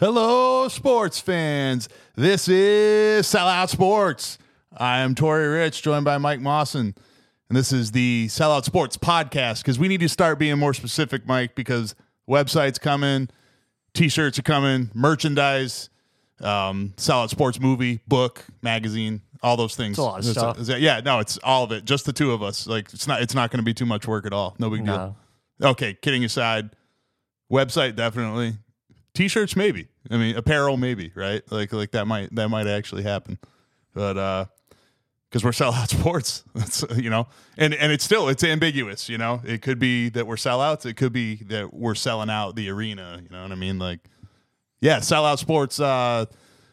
Hello, sports fans. This is Sellout Sports. I am Tori Rich, joined by Mike Mawson. And this is the Sellout Sports podcast because we need to start being more specific, Mike, because websites coming, t shirts are coming, merchandise, um, Sellout Sports movie, book, magazine, all those things. a lot of It's- stuff. it's- yeah, no, it's all of it. Just the two of us. Like it's not it's not going to be too much work at all. No big deal. No. Okay, kidding aside, website definitely. T-shirts maybe. I mean, apparel maybe, right? Like like that might that might actually happen. But uh because we're sellout sports, that's you know, and and it's still it's ambiguous, you know. It could be that we're sellouts. It could be that we're selling out the arena. You know what I mean? Like, yeah, sellout sports. uh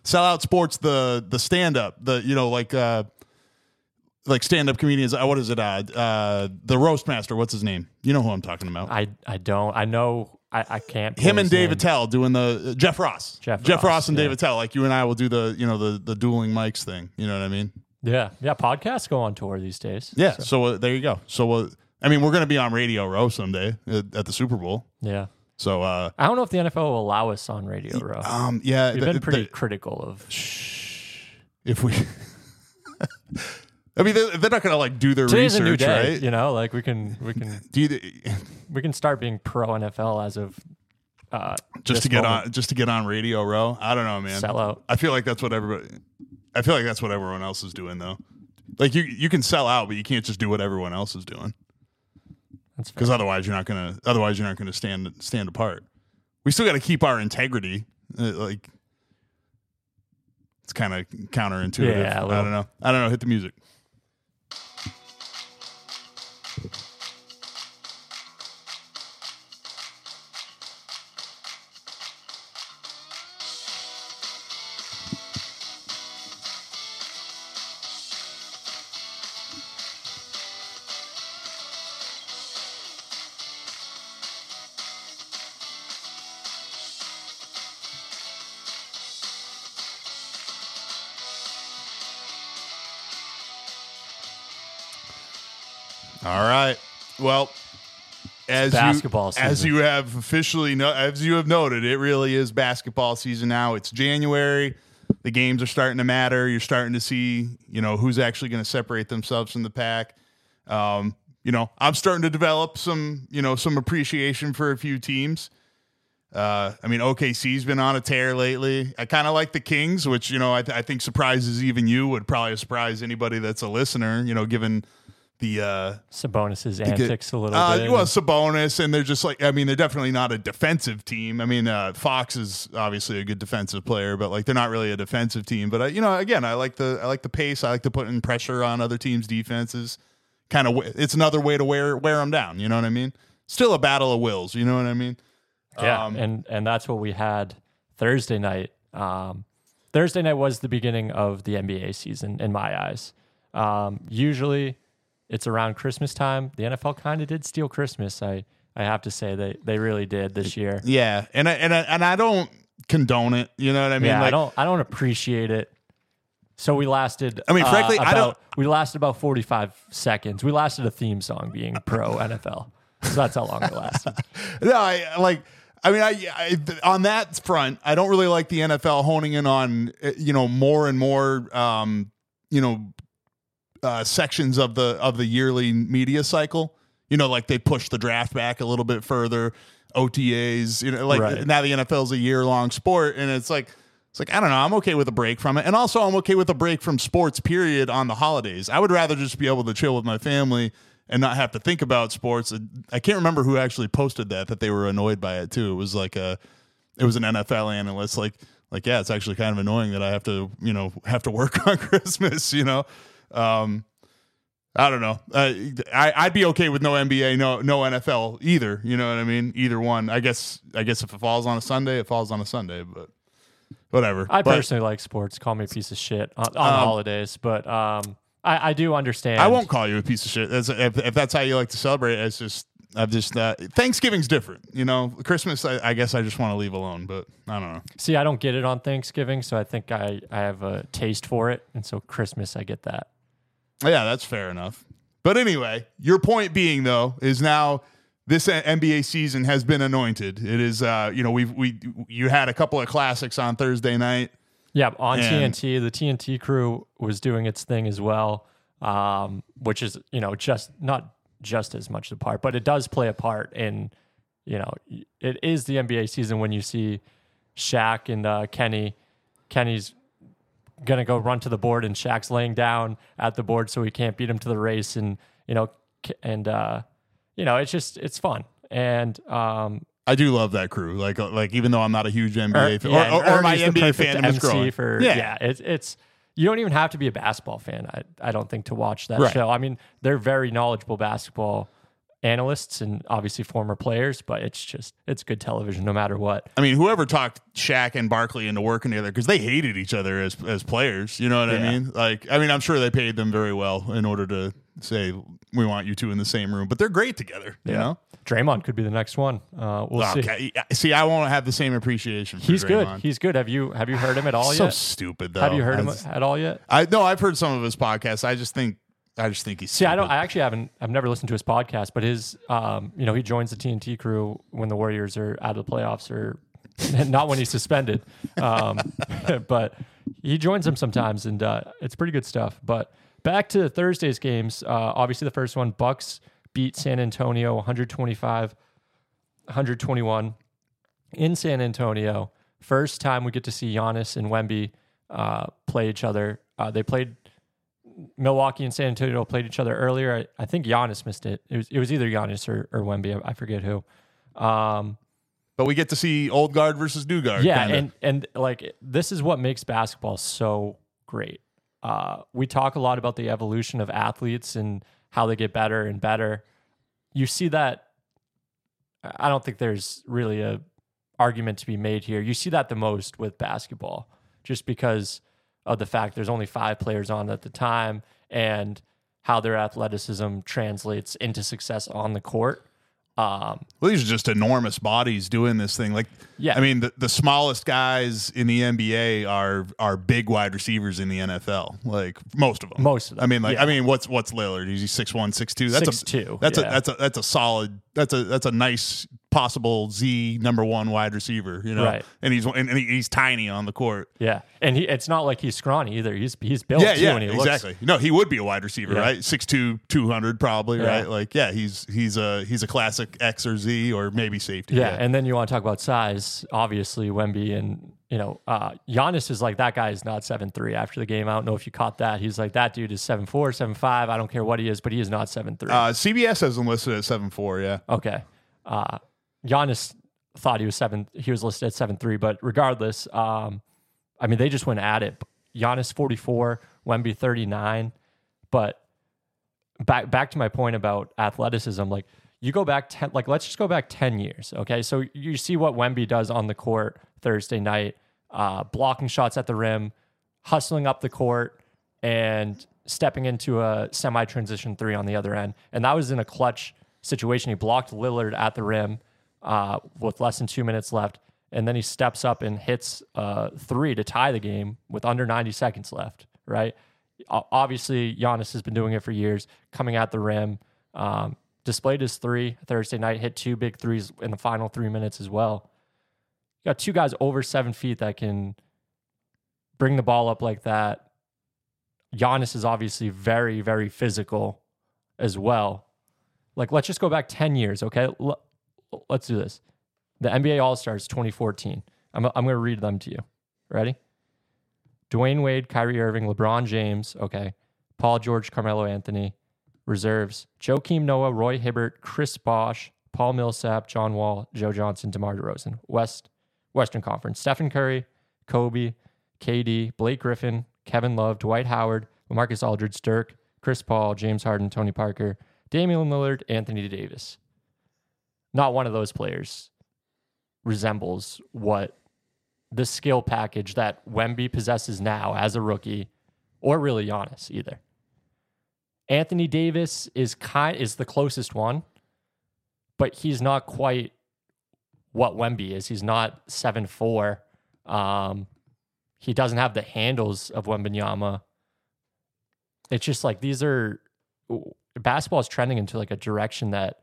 Sellout sports. The the stand up. The you know like uh like stand up comedians. Uh, what is it? Uh, uh the roast master. What's his name? You know who I'm talking about. I I don't. I know. I, I can't. him and Dave David name. Tell doing the Jeff Ross. Jeff Jeff Ross, Ross and yeah. Dave Attell. Like you and I will do the you know the the dueling mics thing. You know what I mean? Yeah, yeah. Podcasts go on tour these days. Yeah. So, So, uh, there you go. So uh, I mean, we're gonna be on Radio Row someday at, at the Super Bowl. yeah. So uh, I don't know if the NFL will allow us on Radio Row. um, yeah, We've been pretty th- critical of. Shh, if we. I mean, they're, they're not gonna like do their Today's a new research, day, right? you know. Like we can we can Do you, we can start being pro NFL as of uh, just to get moment. on just to get on Radio Row. I don't know, man. Sell out. I feel like that's what everybody. I feel like that's what everyone else is doing, though. Like you, you can sell out, but you can't just do what everyone else is doing That's because otherwise you're not gonna. Otherwise you're not gonna stand stand apart. We still got to keep our integrity. Uh, like it's kind of counterintuitive. Yeah, I don't know. I don't know. Hit the music. All right. Well, as basketball you, as you have officially no, as you have noted, it really is basketball season now. It's January. The games are starting to matter. You're starting to see, you know, who's actually going to separate themselves from the pack. Um, you know, I'm starting to develop some, you know, some appreciation for a few teams. Uh, I mean, OKC's been on a tear lately. I kind of like the Kings, which you know I, th- I think surprises even you. Would probably surprise anybody that's a listener. You know, given the uh, Sabonis's antics a little uh, bit. well, Sabonis, and they're just like I mean, they're definitely not a defensive team. I mean, uh, Fox is obviously a good defensive player, but like they're not really a defensive team. But uh, you know, again, I like the I like the pace. I like to put in pressure on other teams' defenses. Kind of, it's another way to wear wear them down. You know what I mean? Still a battle of wills. You know what I mean? Yeah, Um, and and that's what we had Thursday night. Um, Thursday night was the beginning of the NBA season in my eyes. Um, usually, it's around Christmas time. The NFL kind of did steal Christmas. I I have to say they they really did this year. Yeah, and I, and I, and I don't condone it. You know what I mean? yeah, I don't I don't appreciate it. So we lasted. I mean, uh, frankly, I don't- We lasted about forty five seconds. We lasted a theme song being pro NFL. So that's how long it lasted. No, I like. I mean, I, I on that front, I don't really like the NFL honing in on uh, you know more and more um, you know uh, sections of the of the yearly media cycle. You know, like they push the draft back a little bit further, OTAs. You know, like Right. now the NFL is a year long sport, and it's like. It's like I don't know. I'm okay with a break from it, and also I'm okay with a break from sports. Period on the holidays. I would rather just be able to chill with my family and not have to think about sports. I can't remember who actually posted that that they were annoyed by it too. It was like a, it was an NFL analyst. Like like yeah, it's actually kind of annoying that I have to you know have to work on Christmas. You know, um, I don't know. Uh, I I'd be okay with no NBA, no no NFL either. You know what I mean? Either one. I guess I guess if it falls on a Sunday, it falls on a Sunday. But whatever. I But personally like sports. Call me a piece of shit on, on Um, holidays, but um, I, I do understand. I won't call you a piece of shit. That's, if, if that's how you like to celebrate, it's just I've just uh, Thanksgiving's different. You know, Christmas. I, I guess I just want to leave alone. But I don't know. see. I don't get it on Thanksgiving, so I think I I have a taste for it, and so Christmas I get that. Yeah, that's fair enough. But anyway, your point being though is now this NBA season has been anointed. It is, uh, you know, we've we you had a couple of classics on Thursday night. Yeah, on TNT, the TNT crew was doing its thing as well, um, which is you know just not just as much a part, but it does play a part in you know it is the NBA season when you see Shaq and uh, Kenny. Kenny's gonna go run to the board, and Shaq's laying down at the board so he can't beat him to the race, and you know, and uh, you know, it's just it's fun. And um, I do love that crew. Like, uh, like even though I'm not a huge NBA Er- fan, yeah, or, or, or my NBA fan is MC growing. For, yeah, yeah, it's it's you don't even have to be a basketball fan. I I don't think to watch that Right. show. I mean, they're very knowledgeable basketball analysts and obviously former players, but it's just it's good television no matter what. I mean, whoever talked Shaq and Barkley into working together because they hated each other as as players. You know what I mean? Like, I mean, I'm sure they paid them very well in order to say we want you two in the same room. But they're great together. You know? Draymond could be the next one. Uh, we'll see. Okay. See, I won't have the same appreciation. For He's good. He's good. Have you have you heard him at all so yet? So stupid though. Have you heard him at all yet? I no, I've heard some of his podcasts. I just think I just think he's See, I don't. I actually haven't. I've never listened to his podcast, but his, um, you know, he joins the TNT crew when the Warriors are out of the playoffs, or not when he's suspended. Um, but he joins them sometimes, and uh, it's pretty good stuff. But back to Thursday's games. Uh, obviously, the first one, Bucks beat San Antonio 125, 121 in San Antonio. First time we get to see Giannis and Wemby uh, play each other. Uh, they played Milwaukee and San Antonio played each other earlier. I, I think Giannis missed it. It was it was either Giannis or, or Wemby. I, I forget who. Um, but we get to see old guard versus new guard. yeah, kinda. and and like this is what makes basketball so great. Uh, we talk a lot about the evolution of athletes and how they get better and better. You see that. I don't think there's really a argument to be made here. You see that the most with basketball, just because of the fact there's only five players on at the time and how their athleticism translates into success on the court. Um, Well, these are just enormous bodies doing this thing. Like, Yeah. I mean, the, the smallest guys in the NBA are are big wide receivers in the NFL. Like most of them. Most of them, I mean, like, yeah. I mean, what's what's Lillard? Is he six one, six two? That's a 6'2", That's yeah. a that's a that's a solid. That's a that's a nice possible Z number one wide receiver. You know, Right. And he's and he- he's tiny on the court. yeah, and he it's not like he's scrawny either. He's he's built Yeah, too, yeah, and he looks exactly. No, he would be a wide receiver, Yeah. right? 6'2", 200 probably, Yeah. right? Like, yeah, he's he's a he's a classic X or Z or maybe safety. Yeah, and then you want to talk about size. Obviously, Wemby and you know uh, Giannis is like that guy is not seven three. After the game, I don't know if you caught that. He's like that dude is seven four, seven five. I don't care what he is, but he is not seven three. Uh, CBS has him listed at seven four. Yeah, okay, uh, Giannis thought he was seven. He was listed at seven three, but regardless, um, I mean they just went at it. Giannis forty four, Wemby thirty nine, but back back to my point about athleticism, like you go back ten, like let's just go back ten years, okay? So you see what Wemby does on the court Thursday night, uh, blocking shots at the rim, hustling up the court, and stepping into a semi-transition three on the other end, and that was in a clutch situation. He blocked Lillard at the rim uh, with less than two minutes left. And then he steps up and hits uh, three to tie the game with under 90 seconds left, right? Obviously, Giannis has been doing it for years, coming at the rim. Um, displayed his three Thursday night, hit two big threes in the final three minutes as well. You got two guys over seven feet that can bring the ball up like that. Giannis is obviously very, very physical as well. Like, let's just go back 10 years, okay? Let's do this. The NBA All Stars 2014. I'm, I'm going to read them to you. Ready? Dwyane Wade, Kyrie Irving, LeBron James, okay. Paul George, Carmelo Anthony, reserves. Joakim Noah, Roy Hibbert, Chris Bosh, Paul Millsap, John Wall, Joe Johnson, DeMar DeRozan. West, Western Conference. Stephen Curry, Kobe, KD, Blake Griffin, Kevin Love, Dwight Howard, Marcus Aldridge, Dirk, Chris Paul, James Harden, Tony Parker, Damian Lillard, Anthony Davis. Not one of those players resembles what the skill package that Wemby possesses now as a rookie, or really Giannis either. Anthony Davis is kind is the closest one, but he's not quite what Wemby is. He's not seven four. Um, he doesn't have the handles of Wembanyama. It's just like these are basketball is trending into like a direction that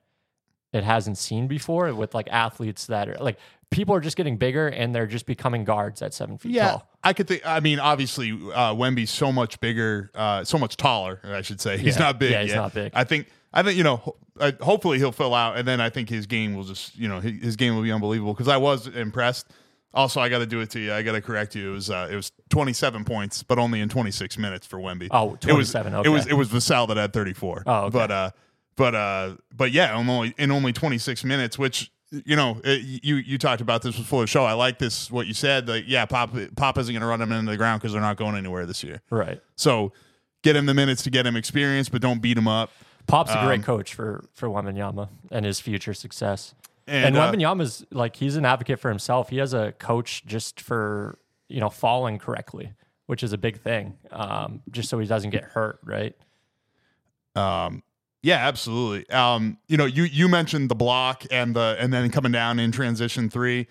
it hasn't seen before with like athletes that are like people are just getting bigger and they're just becoming guards at seven feet Yeah, tall. I could think. I mean, obviously, uh, Wemby's so much bigger, uh, so much taller. I should say he's Yeah. not big. Yeah, he's yet. not big. I think. I think you know. ho- uh, hopefully, he'll fill out, and then I think his game will just you know his, his game will be unbelievable. Because I was impressed. Also, I got to do it to you. I got to correct you. It was uh, it was 27 points, but only in 26 minutes for Wemby. Oh, It was 27, It was okay. it was Vassell that had 34. Oh, okay. but uh, but uh, but yeah, in only in only 26 minutes, which you know, it, you you talked about this before the show. I like this what you said. Like, yeah, Pop Pop isn't going to run them into the ground because they're not going anywhere this year. Right. So get him the minutes to get him experience, but don't beat him up. Pop's a Um, great coach for for Wembanyama and his future success. And, And, uh, Wembanyama's like he's an advocate for himself. He has a coach just for you know falling correctly, which is a big thing. Um, just so he doesn't get hurt, right? Um, yeah, absolutely. Um, you know, you you mentioned the block and the and then coming down in transition three,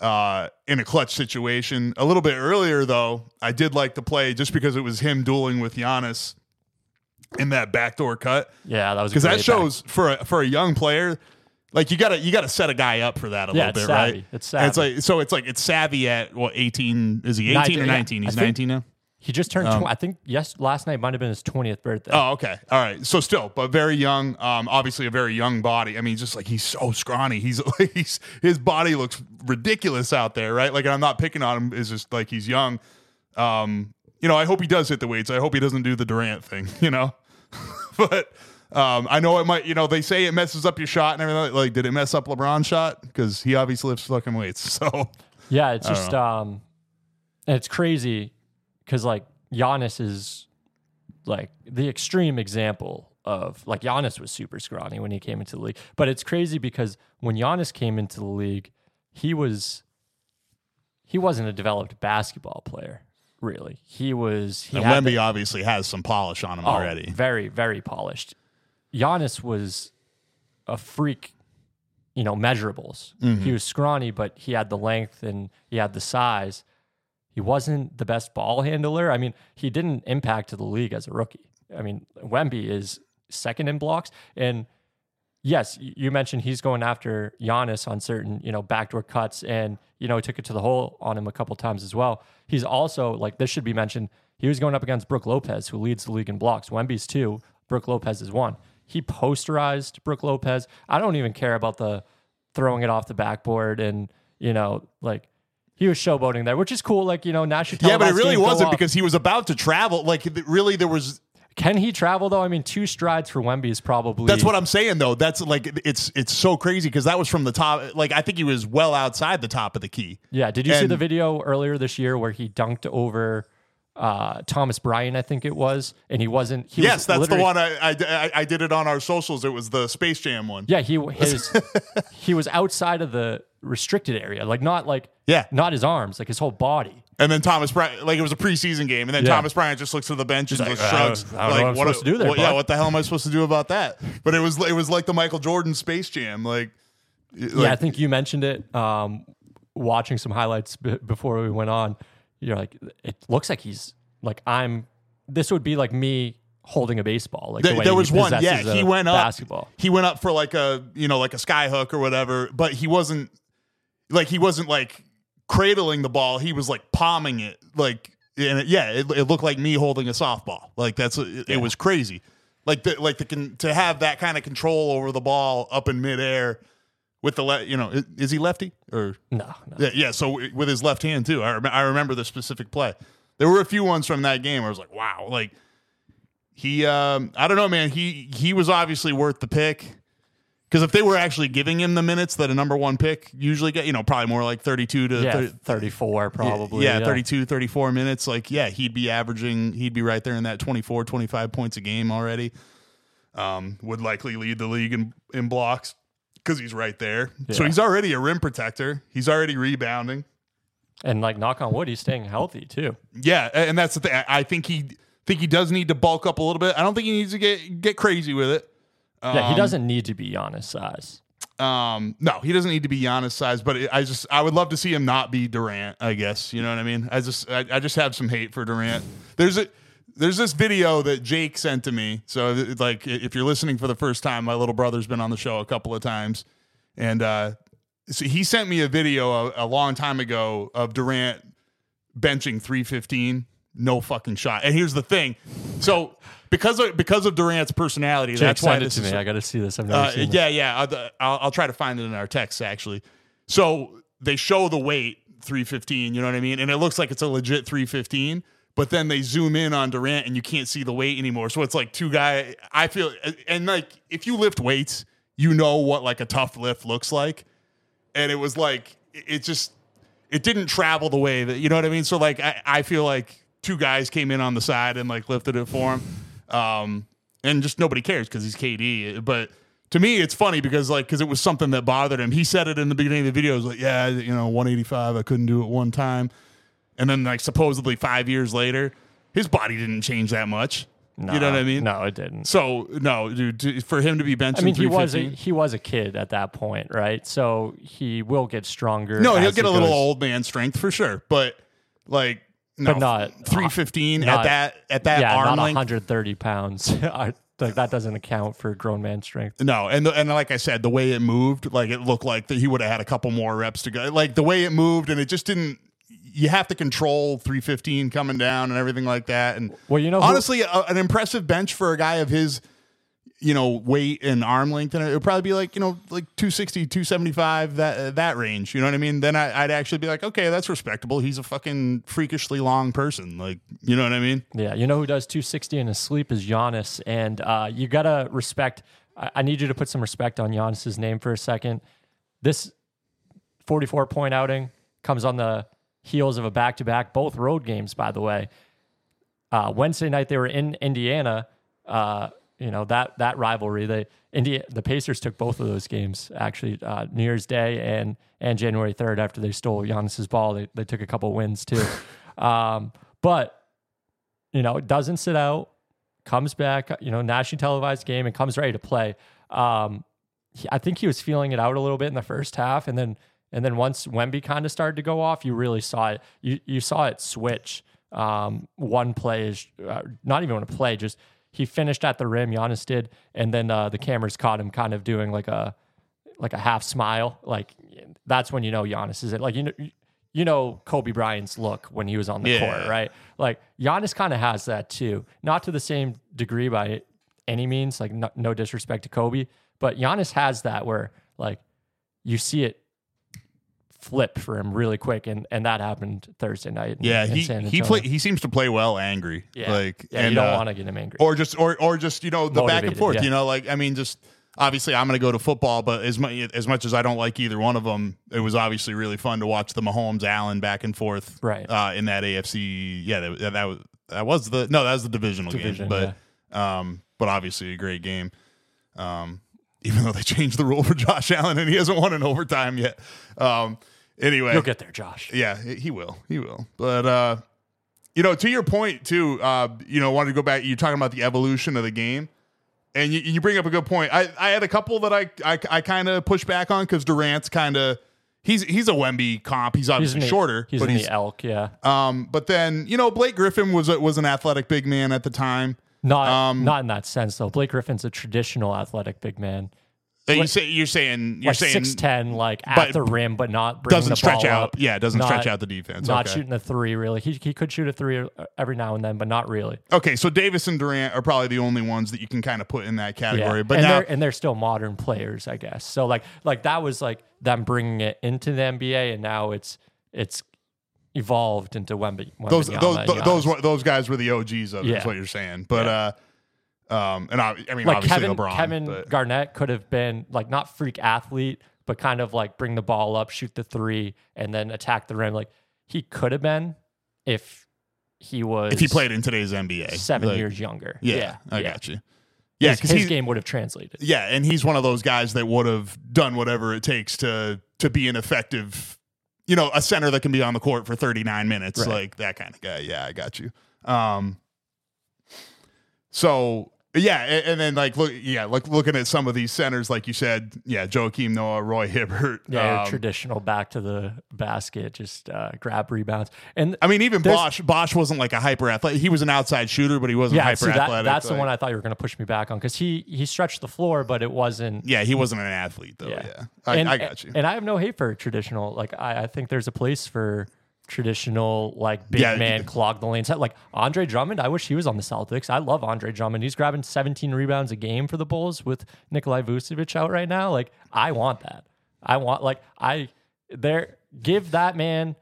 uh, in a clutch situation. A little bit earlier though, I did like the play just because it was him dueling with Giannis in that backdoor cut Yeah, that was because that great back- shows for a, for a young player. Like you gotta you gotta set a guy up for that a Yeah, little bit, savvy. right? It's And it's like so it's like it's savvy at what eighteen is he eighteen Nineteen, or nineteen? I He's think- nineteen now. He just turned. tw- I think yes, last night might have been his twentieth birthday. Oh, okay. All right. So still, but very young. Um, obviously a very young body. I mean, just like he's so scrawny. He's he's his body looks ridiculous out there, right? Like, and I'm not picking on him. It's just like he's young. Um, you know, I hope he does hit the weights. I hope he doesn't do the Durant thing. You know, but um, I know it might. You know, they say it messes up your shot and everything. Like, did it mess up LeBron's shot? Because he obviously lifts fucking weights. So Yeah, it's just um, it's crazy because like Giannis is like the extreme example of like Giannis was super scrawny when he came into the league, but it's crazy because when Giannis came into the league, he was he wasn't a developed basketball player really. He was he and had the- obviously has some polish on him Oh, already. Very, very polished. Giannis was a freak, you know, measurables. Mm-hmm. He was scrawny, but he had the length and he had the size. He wasn't the best ball handler. I mean, he didn't impact the league as a rookie. I mean, Wemby is second in blocks. And yes, you mentioned he's going after Giannis on certain, you know, backdoor cuts and, you know, took it to the hole on him a couple times as well. He's also, like, this should be mentioned, he was going up against Brooke Lopez, who leads the league in blocks. Wemby's two, Brooke Lopez is one. He posterized Brooke Lopez. I don't even care about the throwing it off the backboard and, you know, like, he was showboating there, which is cool. Like, you know, national Yeah, but it really wasn't because he was about to travel. Like, really, there was Can he travel, though? I mean, two strides for Wemby is probably. That's what I'm saying though. That's like it's it's so crazy because that was from the top. Like I think he was well outside the top of the key. Yeah. Did you see the video earlier this year where he dunked over uh, Thomas Bryant? I think it was, and he wasn't. He yes, was that's the one I, I I did it on our socials. It was the Space Jam one. Yeah, he his he was outside of the restricted area, like not like Yeah. not his arms, like his whole body. And then Thomas Bryant, like it was a preseason game, and then Yeah. Thomas Bryant just looks to the bench and like, just "I shrugs. don't- I don't like, what I'm supposed to do there, what- yeah, what the hell am I supposed to do about that? But it was it was like the Michael Jordan Space Jam. Like, yeah, I think you mentioned it. Um, watching some highlights b- before we went on, you're like, it looks like he's like I'm. This would be like me holding a baseball. Like the There, way there was one. Yeah, he went up. basketball. He went up for like a you know like a sky hook or whatever, but he wasn't like he wasn't like cradling the ball. He was like palming it. Like and it, yeah, it, it looked like me holding a softball. Like that's it, it was crazy. Like the like the to have that kind of control over the ball up in midair with the le- you know is, is he lefty or No, no. yeah, yeah. So with his left hand too. I, rem- I remember the specific play. There were a few ones from that game where I was like, wow, like he. Um, I don't know, man. He he was obviously worth the pick because if they were actually giving him the minutes that a number one pick usually get, you know, probably more like thirty-two to Yeah, 30, 34 probably. yeah, 32, 34 minutes. Like, yeah, he'd be averaging, he'd be right there in that 24, 25 points a game already. Um, would likely lead the league in, in blocks because he's right there. So he's already a rim protector. He's already rebounding. And like knock on wood, he's staying healthy too. Yeah, and that's the thing. I think he think he does need to bulk up a little bit. I don't think he needs to get get crazy with it. Yeah, he doesn't need to be Giannis size. Um, no, he doesn't need to be Giannis size, but it, I just I would love to see him not be Durant. I guess you know what I mean. I just I, I just have some hate for Durant. There's a there's this video that Jake sent to me. So, like, if you're listening for the first time, my little brother's been on the show a couple of times, and uh, so he sent me a video a, a long time ago of Durant benching 315, no fucking shot. And here's the thing, so because of because of Durant's personality, Jake, that's why it this to is me. I got to see this. I've never uh, seen yeah, yeah. I'll, I'll, I'll try to find it in our text actually. So they show the weight 315. You know what I mean? And it looks like it's a legit 315. But then they zoom in on Durant and you can't see the weight anymore. So it's like two guy. I feel and like if you lift weights, you know what like a tough lift looks like. And it was like it just it didn't travel the way that you know what I mean. So like I, I feel like two guys came in on the side and like lifted it for him. Um, and just nobody cares because he's KD. But to me, it's funny because like because it was something that bothered him. He said it in the beginning of the video. It was like, yeah, you know, 185. I couldn't do it one time, and then like supposedly five years later, his body didn't change that much. No, you know what I mean? No, it didn't. So no, dude, for him to be benching, I mean, he was a he was a kid at that point, right? So he will get stronger. no, he'll get he a little goes. old man strength for sure, but like. No, But not- 315 at that at that Yeah, arm not length. 130 pounds. Like that doesn't account for grown man strength. No, and the, and like I said, the way it moved, like it looked like that he would have had a couple more reps to go. Like the way it moved, and it just didn't. You have to control 315 coming down and everything like that. And Well, you know, who- honestly, a, an impressive bench for a guy of his, you know, weight and arm length, and it would probably be like you know like 260, 275 that that range. You know what I mean? Then I, I'd actually be like, okay, that's respectable. He's a fucking freakishly long person. Like you know what I mean? Yeah, you know who does 260 in his sleep is Giannis, and uh, you gotta respect. I, I need you to put some respect on Giannis's name for a second. This 44 point outing comes on the heels of a back to back, both road games, by the way. Uh, Wednesday night they were in Indiana. Uh, you know that that rivalry. They India the Pacers took both of those games actually uh, New Year's Day and and January third after they stole Giannis's ball. They they took a couple wins too, um, but you know it doesn't sit out, comes back. You know nationally televised game and comes ready to play. Um, he- I think he was feeling it out a little bit in the first half, and then and then once Wemby kind of started to go off, you really saw it. You you saw it switch. Um, one play is uh, not even a play, just he finished at the rim. Giannis did, and then uh, the cameras caught him kind of doing like a like a half smile. Like that's when you know Giannis is it. Like you know. You know Kobe Bryant's look when he was on the Yeah. court, right? Like Giannis kind of has that too, not to the same degree by any means. Like no, no disrespect to Kobe, but Giannis has that where like you see it flip for him really quick, and and that happened Thursday night. in- Yeah, in he he play, he seems to play well angry. Yeah, like yeah, and you don't uh, want to get him angry. or just or or just you know the back and forth. yeah. You know, like I mean, just obviously I'm going to go to football, but as much as much as I don't like either one of them, it was obviously really fun to watch the Mahomes Allen back and forth. Right. uh, in that AFC. Yeah, that, that was that was the no, that was the divisional Division, game, but um, but obviously a great game. Um, even though they changed the rule for Josh Allen and he hasn't won in overtime yet. Um, anyway, You'll get there, Josh. yeah, he will. He will. But uh you know, to your point too, uh, you know, wanted to go back. You're talking about the evolution of the game, and you, you bring up a good point. I, I had a couple that I I, I kind of push back on because Durant's kind of he's he's a Wemby comp. He's He's obviously the, shorter, He's but in he's the elk, yeah. um. But then you know, Blake Griffin was a, was an athletic big man at the time. Not um, not in that sense though. Blake Griffin's a traditional athletic big man. You say you're saying you're Like saying six ten, like at the rim, but not doesn't the stretch out. up. Yeah, it doesn't Not- stretch out the defense. Not okay. shooting a three really. He he could shoot a three uh, every now and then, but not really. Okay, so Davis and Durant are probably the only ones that you can kind of put in that category. Yeah. But and now, they're and they're still modern players, I guess. So like like that was like them bringing it into the NBA, and now it's it's evolved into Wemby. those those those, those were- those guys were the OGs of it. Yeah. Is what you're saying. But Yeah. uh, um, and I, I mean, like obviously Kevin LeBron. Kevin but- Garnett could have been like not freak athlete, but kind of like bring the ball up, shoot the three, and then attack the rim. Like he could have been if he was if he played in today's NBA, seven Like, years younger. Yeah, yeah, I yeah. got you. Yeah, his, because his he's game would have translated. yeah, and he's one of those guys that would have done whatever it takes to to be an effective, you know, a center that can be on the court for 39 minutes, Right. like that kind of guy. Yeah, I got you. Um, so Yeah, and, and then like look, yeah, like looking at some of these centers, like you said, yeah, Joakim Noah, Roy Hibbert. Yeah, um, traditional back to the basket, just uh, grab rebounds. And I mean, even Bosh. Bosh wasn't like a hyper athletic. He was an outside shooter, but he wasn't yeah, hyper see, that, athletic. that's the one I thought you were going to push me back on because he he stretched the floor, but it wasn't. Yeah, he wasn't an athlete though. Yeah, I, and, I got you. And I have no hate for traditional. Like I, I think there's a place for traditional like big Yeah, man you- clog the lanes. Like Andre Drummond, I wish he was on the Celtics. I love Andre Drummond. He's grabbing 17 rebounds a game for the Bulls with Nikolai Vucevic out right now. Like I want that. I want like I there give that man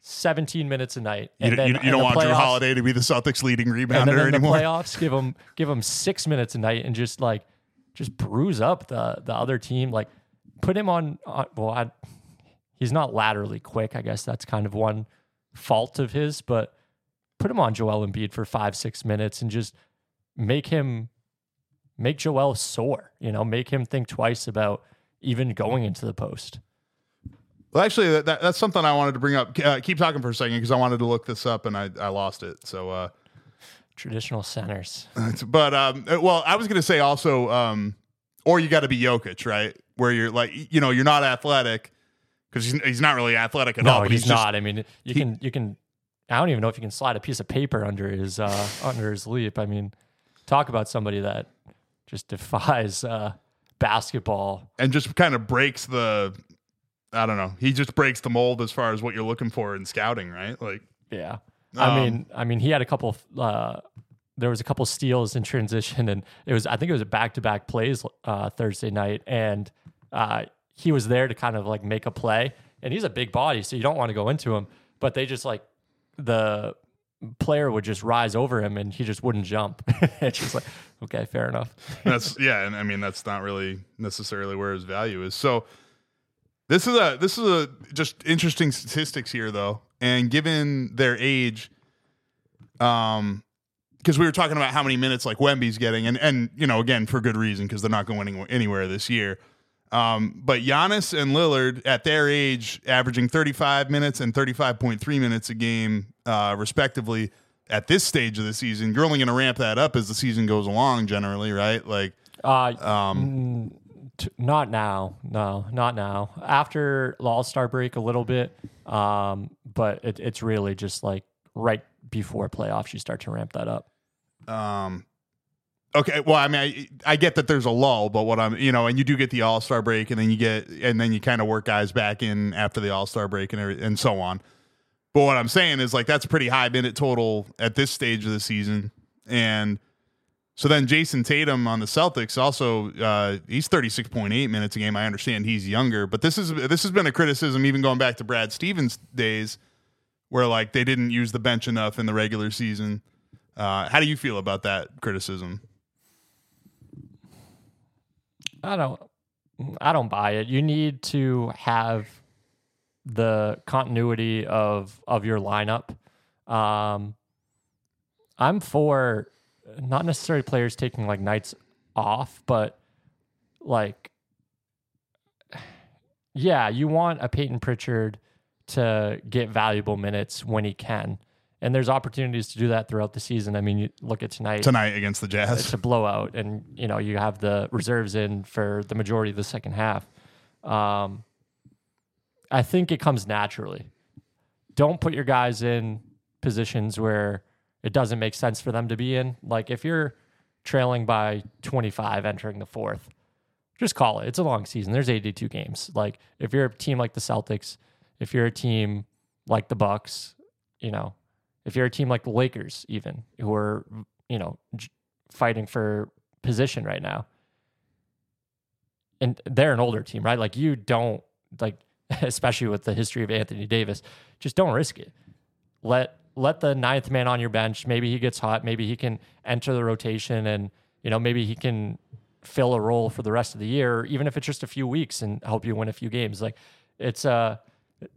17 minutes a night. you, And then you, you in don't the want Drew playoffs- Holiday to be the Celtics' leading and rebounder then in anymore. the playoffs, give him give him six minutes a night and just like just bruise up the the other team. Like put him on. on well, I, he's not laterally quick. I guess that's kind of one fault of his. But put him on Joel Embiid for five six minutes and just make him make Joel sore. You know, make him think twice about even going into the post. Well, actually, that, that, that's something I wanted to bring up. Uh, keep talking for a second because I wanted to look this up and I, I lost it. So, uh, Traditional centers. but um, uh, well, I was going to say also, um, or you got to be Jokic, right? Where you're like, you know, you're not athletic because he's, he's not really athletic at all. No, But he's, he's, just- not. I mean, you can you can. I don't even know if you can slide a piece of paper under his uh, under his leap. I mean, talk about somebody that just defies uh, basketball. and just kind of breaks the. I don't know. He just breaks the mold as far as what you're looking for in scouting, right? Like, Yeah, I Um, mean, I mean, he had a couple. Uh, there was a couple steals in transition, and it was I think it was a back to back plays uh, Thursday night, and uh, he was there to kind of like make a play, and he's a big body, so you don't want to go into him, but they just like the player would just rise over him and he just wouldn't jump. it's just like, okay, fair enough. that's yeah, and I mean that's not really necessarily where his value is. So this is a this is a just interesting statistics here though, and given their age, um, because we were talking about how many minutes like Wemby's getting, and and you know again for good reason because they're not going anywhere this year. Um, but Giannis and Lillard at their age, averaging 35 minutes and 35.3 minutes a game, uh, respectively, at this stage of the season. You're only going to ramp that up as the season goes along, generally, right? Like, Uh, um, t- not now. No, not now. After the All Star break, a little bit. Um, but it, it's really just like right before playoffs, you start to ramp that up. um, okay. Well, I mean, I, I get that there's a lull, but what I'm, you know, and you do get the All Star break, and then you get, and then you kind of work guys back in after the All Star break and and so on. But what I'm saying is like that's a pretty high minute total at this stage of the season, and so then Jayson Tatum on the Celtics also uh, he's 36.8 minutes a game. I understand he's younger, but this is this has been a criticism even going back to Brad Stevens days, where like they didn't use the bench enough in the regular season. Uh, how do you feel about that criticism? I don't I don't buy it. You need to have the continuity of of your lineup. Um I'm for not necessarily players taking like nights off, but like yeah, you want a Payton Pritchard to get valuable minutes when he can. And there's opportunities to do that throughout the season. I mean, you look at tonight Tonight against the Jazz, it's a blowout, and you know you have the reserves in for the majority of the second half. Um, I think it comes naturally. Don't put your guys in positions where it doesn't make sense for them to be in. Like if you're trailing by 25 entering the fourth, just call it. It's a long season. There's 82 games. Like if you're a team like the Celtics, if you're a team like the Bucks, you know, if you're a team like the Lakers, even who are you know fighting for position right now, and they're an older team, right? Like you don't like, especially with the history of Anthony Davis, just don't risk it. Let let the ninth man on your bench. Maybe he gets hot. Maybe he can enter the rotation, and you know maybe he can fill a role for the rest of the year, even if it's just a few weeks and help you win a few games. Like it's uh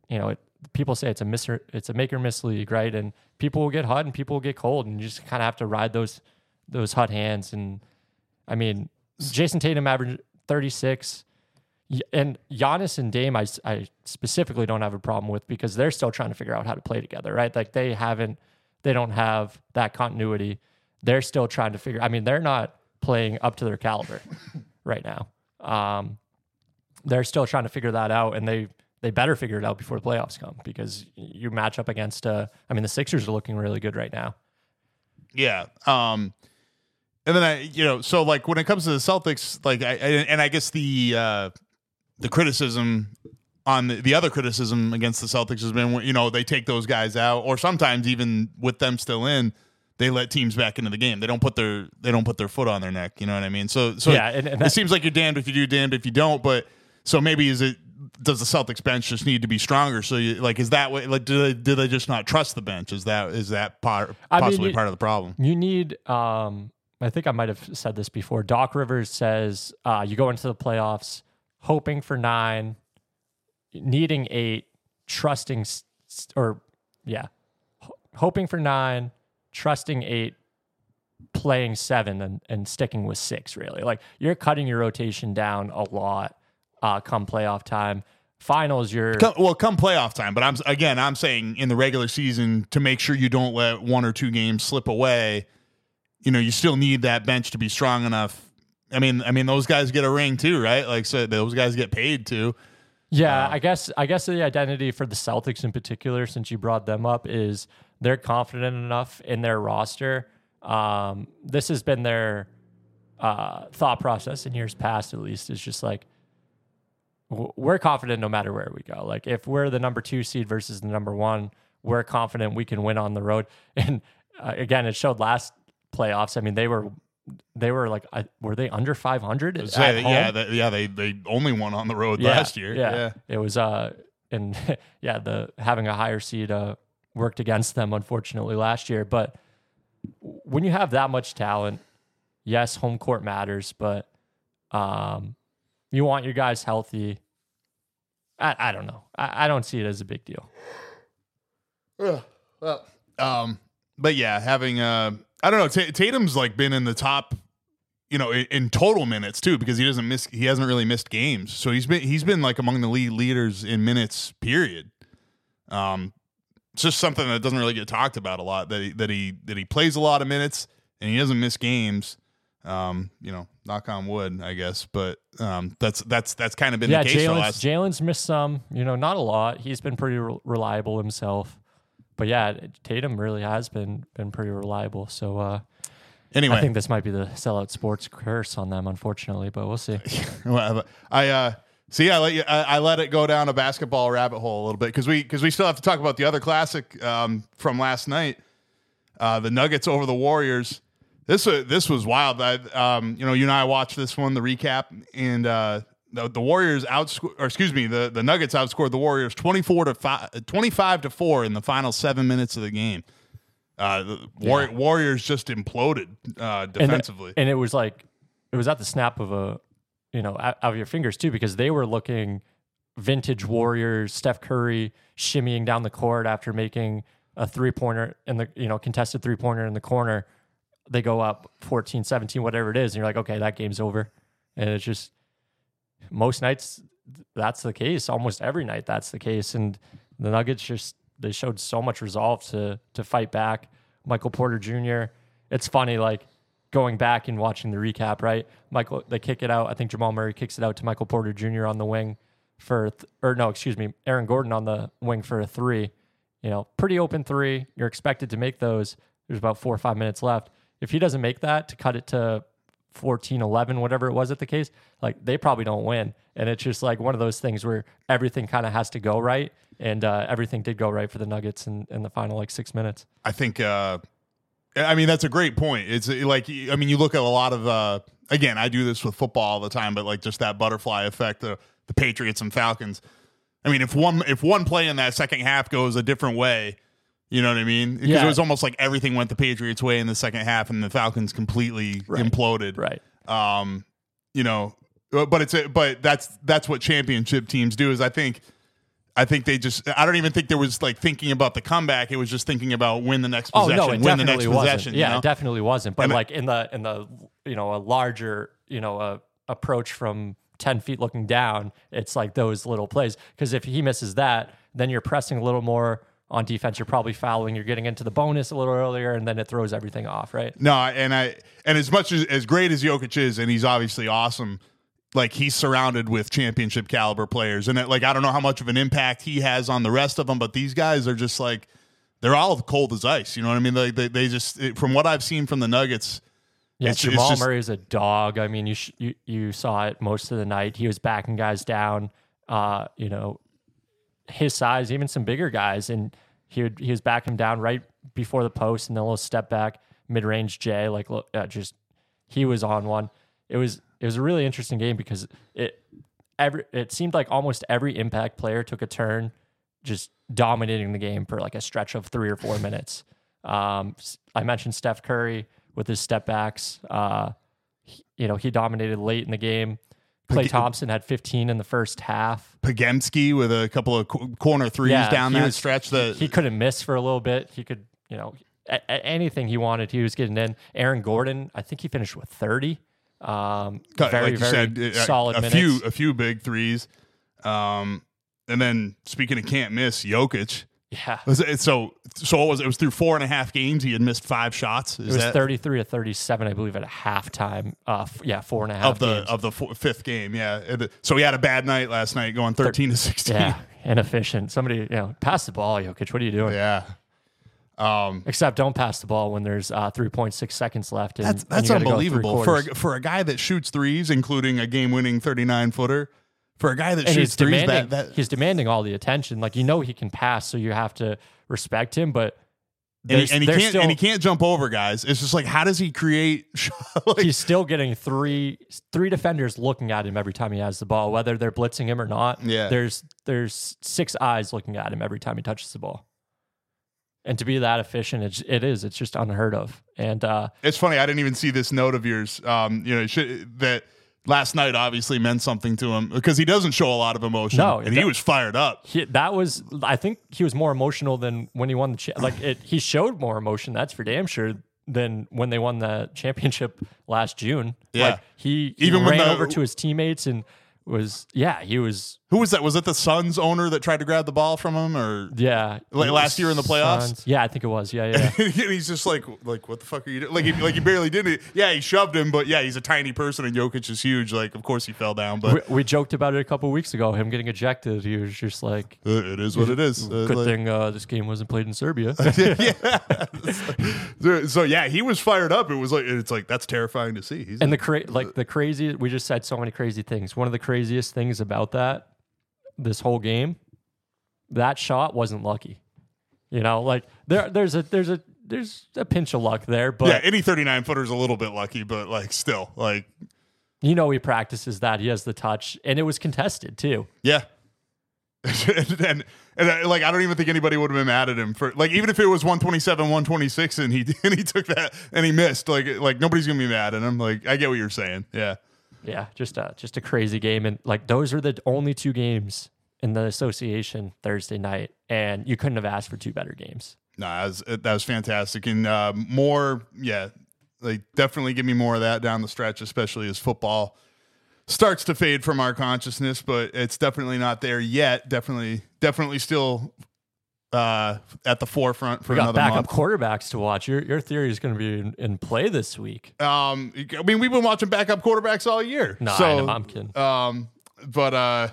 you know, it, people say it's a miss or, it's a make or miss league, right? And people will get hot and people will get cold, and you just kind of have to ride those those hot hands. And I mean, Jayson Tatum averaged 36. And Giannis and Dame, I, I specifically don't have a problem with because they're still trying to figure out how to play together, right? Like they haven't, they don't have that continuity. They're still trying to figure. I mean, they're not playing up to their caliber right now. Um, they're still trying to figure that out, and they they better figure it out before the playoffs come because you match up against. Uh, I mean, the Sixers are looking really good right now. Yeah. Um, and then I, you know, so like when it comes to the Celtics, like I, I and I guess the uh, the criticism on the, the other criticism against the Celtics has been, you know, they take those guys out, or sometimes even with them still in, they let teams back into the game. They don't put their they don't put their foot on their neck. You know what I mean? So so Yeah, and- and it seems like you're damned if you do, damned if you don't. But so maybe is it does the Celtics bench just need to be stronger? So you like is that what like do they do they just not trust the bench? Is that is that part I mean, possibly you- part of the problem? You need. Um, I think I might have said this before. Doc Rivers says uh, you go into the playoffs hoping for nine, needing eight, trusting or yeah, ho- hoping for nine, trusting eight, playing seven, and and sticking with six. Really, like you're cutting your rotation down a lot. Uh, come playoff time, finals, you're Come, well, come playoff time, but I'm again, I'm saying in the regular season to make sure you don't let one or two games slip away. You know, you still need that bench to be strong enough. I mean, I mean, those guys get a ring too, right? Like, so those guys get paid too. Yeah, I guess I guess the identity for the Celtics in particular, since you brought them up, is they're confident enough in their roster. Um, this has been their uh, thought process in years past, at least. Is just like we're confident no matter where we go. Like if we're the number two seed versus the number one, we're confident we can win on the road. And uh, again, it showed last playoffs. I mean, they were they were like I- were they under five hundred? Say yeah, that, yeah, they they only won on the road last year. Yeah. It was uh and yeah, the having a higher seed uh worked against them unfortunately last year, but when you have that much talent, yes, home court matters, but um you want your guys healthy. I, I don't know. I, I don't see it as a big deal. Well, um, but yeah, having uh, I don't know. Ta Tatum's like been in the top, you know, in, in total minutes too, because he doesn't miss. He hasn't really missed games, so he's been he's been like among the lead leaders in minutes. Period. Um, it's just something that doesn't really get talked about a lot. That he that he that he plays a lot of minutes and he doesn't miss games. Um, you know, knock on wood, I guess, but um, that's that's that's kind of been yeah, the case Jalen's, last. Jalen's missed some, you know, not a lot. He's been pretty re- reliable himself. But yeah, Tatum really has been been pretty reliable. So uh anyway, I think this might be the sellout sports curse on them, unfortunately, but we'll see. I uh see I let you I, I let it go down a basketball rabbit hole a little bit because we because we still have to talk about the other classic um, from last night, uh, the Nuggets over the Warriors. This was this was wild. I, um, you know, you and I watched this one, the recap, and uh, the, the Warriors outscored, or excuse me, the, the Nuggets outscored the Warriors twenty four to five, 25 to four in the final seven minutes of the game. Uh, the War- Warriors just imploded uh, And, defensively. and it was like it was at the snap of a you know out of your fingers too because they were looking vintage Warriors, Steph Curry shimmying down the court after making a three pointer in the you know contested three pointer in the corner. They go up 14, 17, whatever it is, and you're like, okay, that game's over. And it's just most nights that's the case. Almost every night that's the case. And the Nuggets just they showed so much resolve to to fight back. Michael Porter Jr. It's funny, like going back and watching the recap, right? Michael they kick it out. I think Jamal Murray kicks it out to Michael Porter Jr. on the wing for th- or no, excuse me, Aaron Gordon on the wing for a three. You know, pretty open three. You're expected to make those. There's about four or five minutes left. If he doesn't make that to cut it to 14, 11, whatever it was at the case, like they probably don't win. And it's just like one of those things where everything kind of has to go right. And uh, everything did go right for the Nuggets in, in the final like six minutes. I think. Uh, I mean, that's a great point. It's uh, like I mean, you look at a lot of. Uh, again, I do this with football all the time, but like just that butterfly effect, the the Patriots and Falcons. I mean, if one if one play in that second half goes a different way, you know what I mean? Because Yeah. it was almost like everything went the Patriots' way in the second half, and the Falcons completely Right. imploded. Right. Um, you know, uh, but it's a, but that's that's what championship teams do. Is I think. I think they just. I don't even think there was like thinking about the comeback. It was just thinking about win the next possession, Oh no, it win the definitely next wasn't. possession. yeah, you know? it definitely wasn't. But And like in the in the you know a larger you know a approach from ten feet looking down, it's like those little plays. Because if he misses that, then you're pressing a little more on defense, you're probably fouling. You're getting into the bonus a little earlier, and then it throws everything off, right? No, and I and as much as as great as Jokic is, and he's obviously awesome. Like he's surrounded with championship caliber players, and it, like I don't know how much of an impact he has on the rest of them, but these guys are just like they're all cold as ice. You know what I mean? Like they, they just it, from what I've seen from the Nuggets. Yeah, it's- it's Jamal just- Murray is a dog. I mean, you, sh- you you saw it most of the night. He was backing guys down. Uh, you know, his size, even some bigger guys, and he would he was backing him down right before the post, and then a little step back, mid range J, like look, uh, just he was on one. It was it was a really interesting game because it every it seemed like almost every impact player took a turn, just dominating the game for like a stretch of three or four minutes. Um, I mentioned Steph Curry with his step backs. Uh, he- you know, he dominated late in the game. Klay Thompson had 15 in the first half. Podziemski with a couple of co- corner threes Yeah, down he that was- stretch. That He couldn't miss for a little bit. He could, you know, a- a- anything he wanted, he was getting in. Aaron Gordon, I think he finished with 30. Um, cut, very, like very said, a- solid a, minutes. few a few big threes. Um, and then speaking of can't miss, Jokic. Yeah. So so what was it? It was through four and a half games. He had missed five shots. Is It was that 33 to 37, I believe, at halftime. Uh, f- yeah, four and a half of the games. of the four, fifth game? Yeah. So he had a bad night last night, going thirteen to sixteen. yeah, inefficient. Somebody, you know, pass the ball, Jokic. What are you doing? Yeah. Um, Except don't pass the ball when there's uh, 3.6 seconds left. And, that's that's you gotta go three unbelievable for a, for a guy that shoots threes, including a game winning thirty nine footer. For a guy that and shoots threes, that, that he's demanding all the attention. Like you know he can pass, so you have to respect him. But and he, and he can't still, and he can't jump over guys. It's just like how does he create? like, he's still getting three three defenders looking at him every time he has the ball, whether they're blitzing him or not. Yeah. there's there's six eyes looking at him every time he touches the ball. And to be that efficient, it's, it is. It's just unheard of. And uh, It's funny. I didn't even see this note of yours. Um, you know, should, that last night obviously meant something to him because he doesn't show a lot of emotion. No, and he was fired up. he, that was, I think he was more emotional than when he won the cha- like. It, he showed more emotion. That's for damn sure. Than when they won the championship last June. Yeah. like he, he Even ran the- over to his teammates and was yeah he was Who was that? Was it the Suns owner that tried to grab the ball from him, or yeah Like last year in the playoffs? Suns. Yeah, I think it was. Yeah, yeah. And he's just like, like, what the fuck are you doing? Like, he, like he barely did it. Yeah, he shoved him, but yeah, he's a tiny person, and Jokic is huge. Like, of course he fell down, but we, we joked about it a couple weeks ago. Him getting ejected. He was just like, uh, it is what it is. Uh, "Good like- thing uh, this game wasn't played in Serbia." so, so yeah, he was fired up. It was like, it's like that's terrifying to see. He's and the cra- like the crazy. We just said so many crazy things. One of the craziest things about that this whole game, that shot wasn't lucky. You know, like there, there's a, there's a, there's a pinch of luck there, but yeah, any 39 footer is a little bit lucky, but like still, like, you know he practices that. He has the touch, and it was contested too. yeah. and, and, and uh, like I don't even think anybody would have been mad at him for like even if it was 127 126 and he and he took that and he missed like like nobody's gonna be mad at him like I get what you're saying yeah Yeah, just a just a crazy game, and like those are the only two games in the association Thursday night, and you couldn't have asked for two better games. no that was, that was fantastic. And uh, more yeah like definitely give me more of that down the stretch especially as football starts to fade from our consciousness. But it's definitely not there yet. Definitely definitely still uh, at the forefront for We got another backup month. quarterbacks to watch. Your your theory is going to be in, in play this week. Um, I mean, we've been watching backup quarterbacks all year. No, so, I I'm kidding. Um, but uh,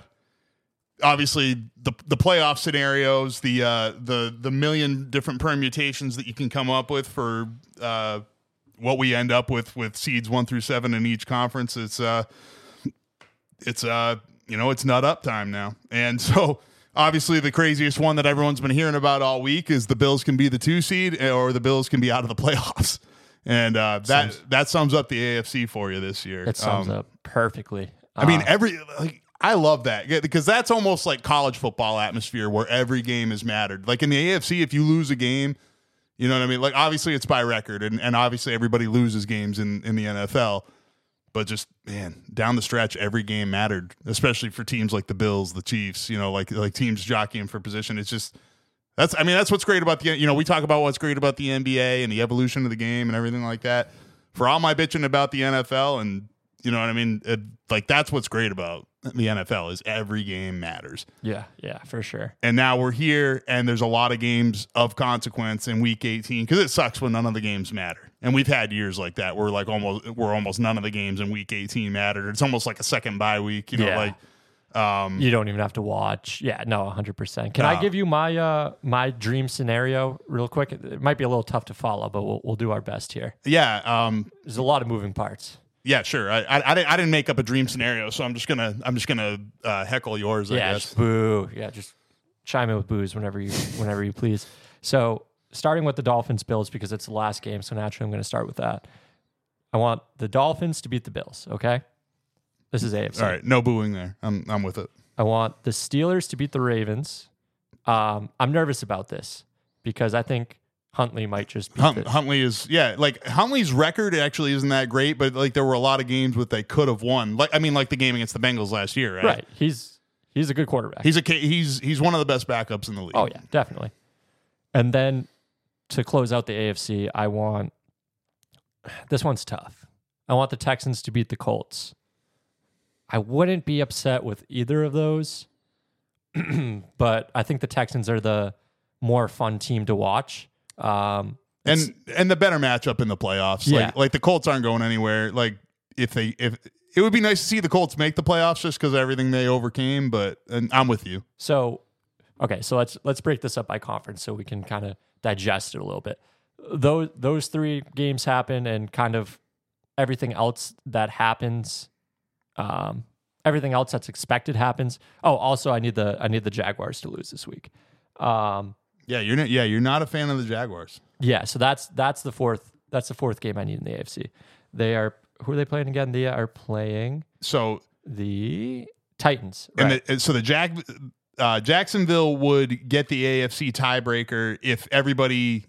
obviously the the playoff scenarios, the uh, the the million different permutations that you can come up with for uh, what we end up with with seeds one through seven in each conference. It's uh, it's uh, you know, it's nut up time now, and so. Obviously, the craziest one that everyone's been hearing about all week is the Bills can be the two seed, or the Bills can be out of the playoffs, and uh, that Sums- that sums up the AFC for you this year. It sums Um, up perfectly. I mean, Uh, every like I love that because that's almost like college football atmosphere where every game is mattered. Like in the AFC, if you lose a game, you know what I mean. Like obviously it's by record, and, and obviously everybody loses games in in the NFL. But just man, down the stretch, every game mattered, especially for teams like the Bills, the Chiefs. You know, like like teams jockeying for position. It's just that's I mean that's what's great about the you know we talk about what's great about the NBA and the evolution of the game and everything like that. For all my bitching about the NFL and You know what I mean? It, like that's what's great about the NFL is every game matters. Yeah, yeah, for sure. And now we're here, and there's a lot of games of consequence in Week 18 because it sucks when none of the games matter. And we've had years like that where like almost where almost none of the games in Week 18 mattered. It's almost like a second bye week. You know, Yeah. like um, You don't even have to watch. Yeah, no, 100%. Can I give you my uh my dream scenario real quick? It might be a little tough to follow, but we'll we'll do our best here. yeah, um, There's a lot of moving parts. yeah, sure. I, I I didn't I didn't make up a dream scenario, so I'm just gonna I'm just gonna uh, heckle yours. I yeah, guess. just boo. Yeah, just chime in with booze whenever you whenever you please. So starting with the Dolphins Bills because it's the last game, so naturally I'm going to start with that. I want the Dolphins to beat the Bills. Okay, this is AFC. All right, no booing there. I'm I'm with it. I want the Steelers to beat the Ravens. Um, I'm nervous about this because I think Huntley might just beat Hunt, Huntley is yeah, like Huntley's record actually isn't that great, but like there were a lot of games that they could have won. Like I mean, like the game against the Bengals last year, right? right. He's he's a good quarterback. He's a he's he's one of the best backups in the league. Oh yeah, definitely. And then to close out the AFC, I want this one's tough. I want the Texans to beat the Colts. I wouldn't be upset with either of those, but I think the Texans are the more fun team to watch. Um, and and the better matchup in the playoffs. Yeah. Like like the Colts aren't going anywhere. Like if they if it would be nice to see the Colts make the playoffs just because everything they overcame. But and I'm with you. So, okay, so let's let's break this up by conference so we can kind of digest it a little bit. Those those three games happen, and kind of everything else that happens, um, everything else that's expected happens. Oh, also, I need the I need the Jaguars to lose this week. Um, Yeah, you're not. Yeah, you're not a fan of the Jaguars. yeah, so that's that's the fourth that's the fourth game I need in the AFC. They are who are they playing again? They are playing So the Titans. and Right. the, so the Jack uh, Jacksonville would get the AFC tiebreaker if everybody.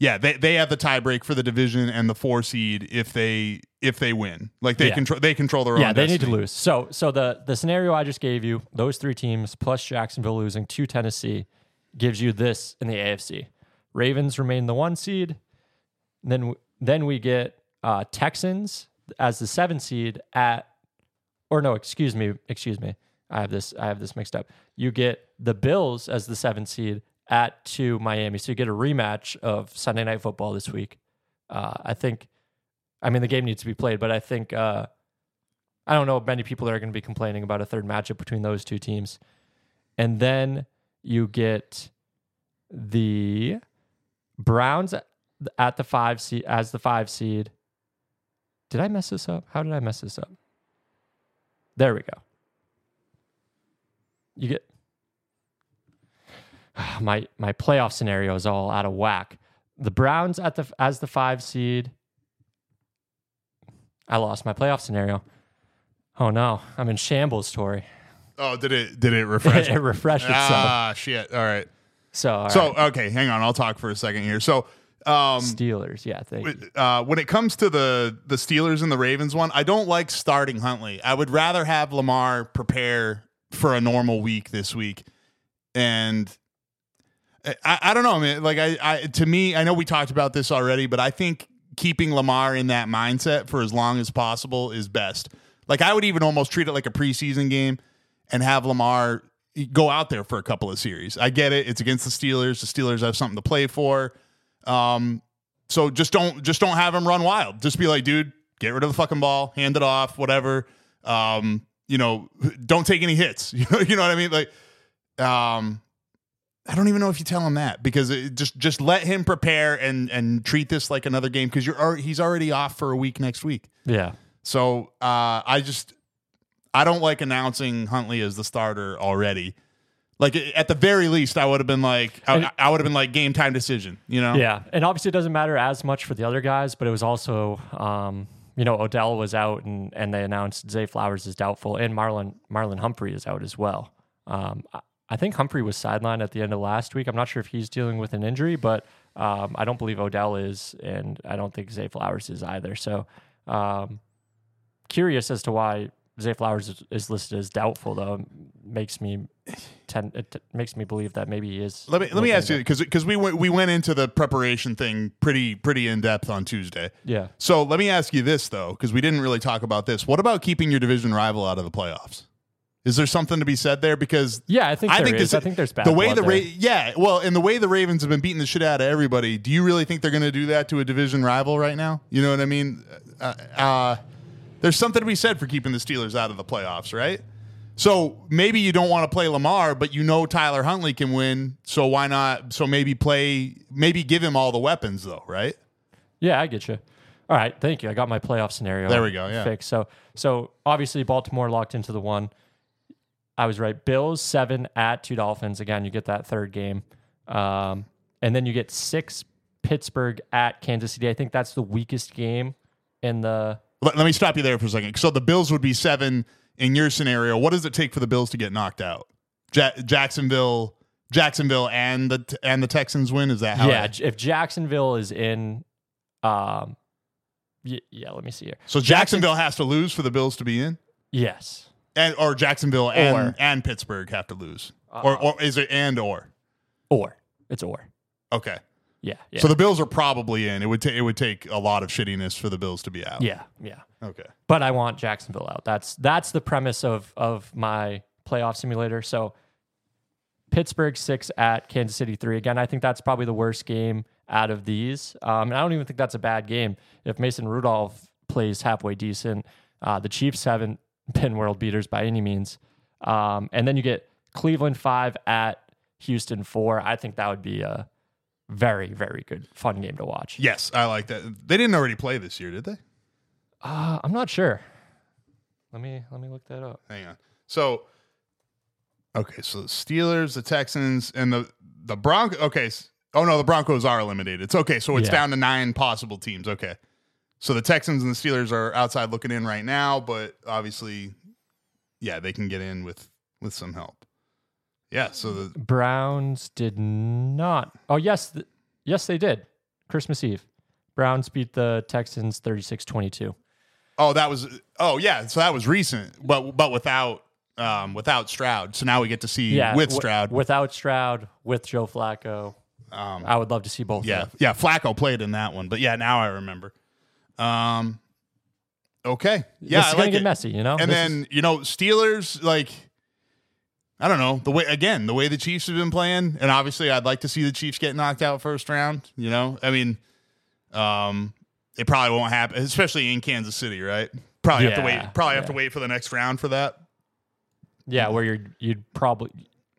Yeah, they, they have the tiebreak for the division and the four seed if they if they win. Like they Yeah. control they control their own. yeah, they need to lose. So, so the the scenario I just gave you, those three teams plus Jacksonville losing to Tennessee, gives you this in the AFC. Ravens remain the one seed. Then then we get uh, Texans as the seven seed at, or no, excuse me, excuse me. I have this I have this mixed up. You get the Bills as the seven seed at to Miami, so you get a rematch of Sunday Night Football this week. Uh, I think, I mean, the game needs to be played, but I think. Uh, I don't know many people that are going to be complaining about a third matchup between those two teams. And then you get the Browns at the five seed as the five seed. Did I mess this up? How did I mess this up? There we go. You get my my playoff scenario is all out of whack. The Browns at the as the five seed. I lost my playoff scenario. Oh no, I'm in shambles, Tori. Oh, did it did it refresh? it refreshed itself. ah, shit. All right. so, all So right. okay, hang on. I'll talk for a second here. So, um, Steelers, yeah, thank you. uh, when it comes to the the Steelers and the Ravens one, I don't like starting Huntley. I would rather have Lamar prepare for a normal week this week, and I, I don't know, man. Like I, I, to me, I know we talked about this already, but I think keeping Lamar in that mindset for as long as possible is best. Like I would even almost treat it like a preseason game and have Lamar go out there for a couple of series. I get it; it's against the Steelers. The Steelers have something to play for. Um, so just don't just don't have him run wild. Just be like, dude, get rid of the fucking ball, hand it off, whatever. Um, you know, don't take any hits. You know, you know what I mean? Like, um, I don't even know if you tell him that because it just just let him prepare and and treat this like another game because you're already, he's already off for a week next week. Yeah. So uh, I just I don't like announcing Huntley as the starter already. Like at the very least, I would have been like I, I would have been like game time decision. You know? Yeah. And obviously, it doesn't matter as much for the other guys, but it was also, um, you know, Odell was out and, and they announced Zay Flowers is doubtful and Marlon, Marlon Humphrey is out as well. Um, I, think Humphrey was sidelined at the end of last week. I'm not sure if he's dealing with an injury, but um, I don't believe Odell is, and I don't think Zay Flowers is either. So, um, curious as to why Zay Flowers is, is listed as doubtful, though, makes me tend it makes me believe that maybe he is. Let me let me ask you because because we went we went into the preparation thing pretty pretty in depth on Tuesday. Yeah. So let me ask you this though, because we didn't really talk about this. What about keeping your division rival out of the playoffs? Is there something to be said there? Because Yeah, I think I think is. this I think there's bad the way the. Ra- yeah, well, and the way the Ravens have been beating the shit out of everybody. Do you really think they're going to do that to a division rival right now? You know what I mean? Uh, uh, there's something to be said for keeping the Steelers out of the playoffs, right? So maybe you don't want to play Lamar, but you know Tyler Huntley can win. So why not? So maybe play, maybe give him all the weapons though, right? Yeah, I get you. All right, thank you. I got my playoff scenario. There we go, yeah. fixed. So, so obviously Baltimore locked into the one. I was right. Bills seven at two Dolphins. Again, you get that third game, um, and then you get six Pittsburgh at Kansas City. I think that's the weakest game in the. Let, let me stop you there for a second. So the Bills would be seven in your scenario. What does it take for the Bills to get knocked out? Ja- Jacksonville, Jacksonville, and the and the Texans win. Is that how? yeah, it- if Jacksonville is in, um, y- yeah. Let me see here. so Jacksonville has to lose for the Bills to be in, Yes. and or Jacksonville and Or. and Pittsburgh have to lose, or or is it and or? Or it's or. Okay. Yeah. Yeah. So the Bills are probably in. It would take it would take a lot of shittiness for the Bills to be out. yeah. Yeah. Okay. but I want Jacksonville out. That's that's the premise of of my playoff simulator. So Pittsburgh six at Kansas City three. Again, I think that's probably the worst game out of these. Um, and I don't even think that's a bad game. If Mason Rudolph plays halfway decent, uh, the Chiefs haven't been world beaters by any means. Um, and then you get Cleveland five at Houston four. I think that would be a very very good fun game to watch. Yes, I like that. They didn't already play this year, did they? Uh, I'm not sure. Let me let me look that up. Hang on. So, okay, so the Steelers, the Texans, and the the Broncos. Okay, oh no, the Broncos are eliminated. It's okay. So it's Yeah. down to nine possible teams. Okay, so the Texans and the Steelers are outside looking in right now, but obviously, yeah, they can get in with with some help. Yeah. So the Browns did not. Oh, yes. th- yes, they did. Christmas Eve. Browns beat the Texans 36 22. oh that was oh yeah, so that was recent, but but without um without Stroud. So now we get to see Yeah. with wi- Stroud. without Stroud, with Joe Flacco. Um, I would love to see both. Yeah, yeah. Flacco played in that one, but yeah, now I remember. Um, okay, yeah, it's gonna get it. messy, you know? And This then is- you know, Steelers like. I don't know the way again the way the Chiefs have been playing, and obviously I'd like to see the Chiefs get knocked out first round. You know, I mean, um, it probably won't happen, especially in Kansas City, right? Probably have to wait. Probably have to wait for the next round for that. yeah, where you're, you'd probably,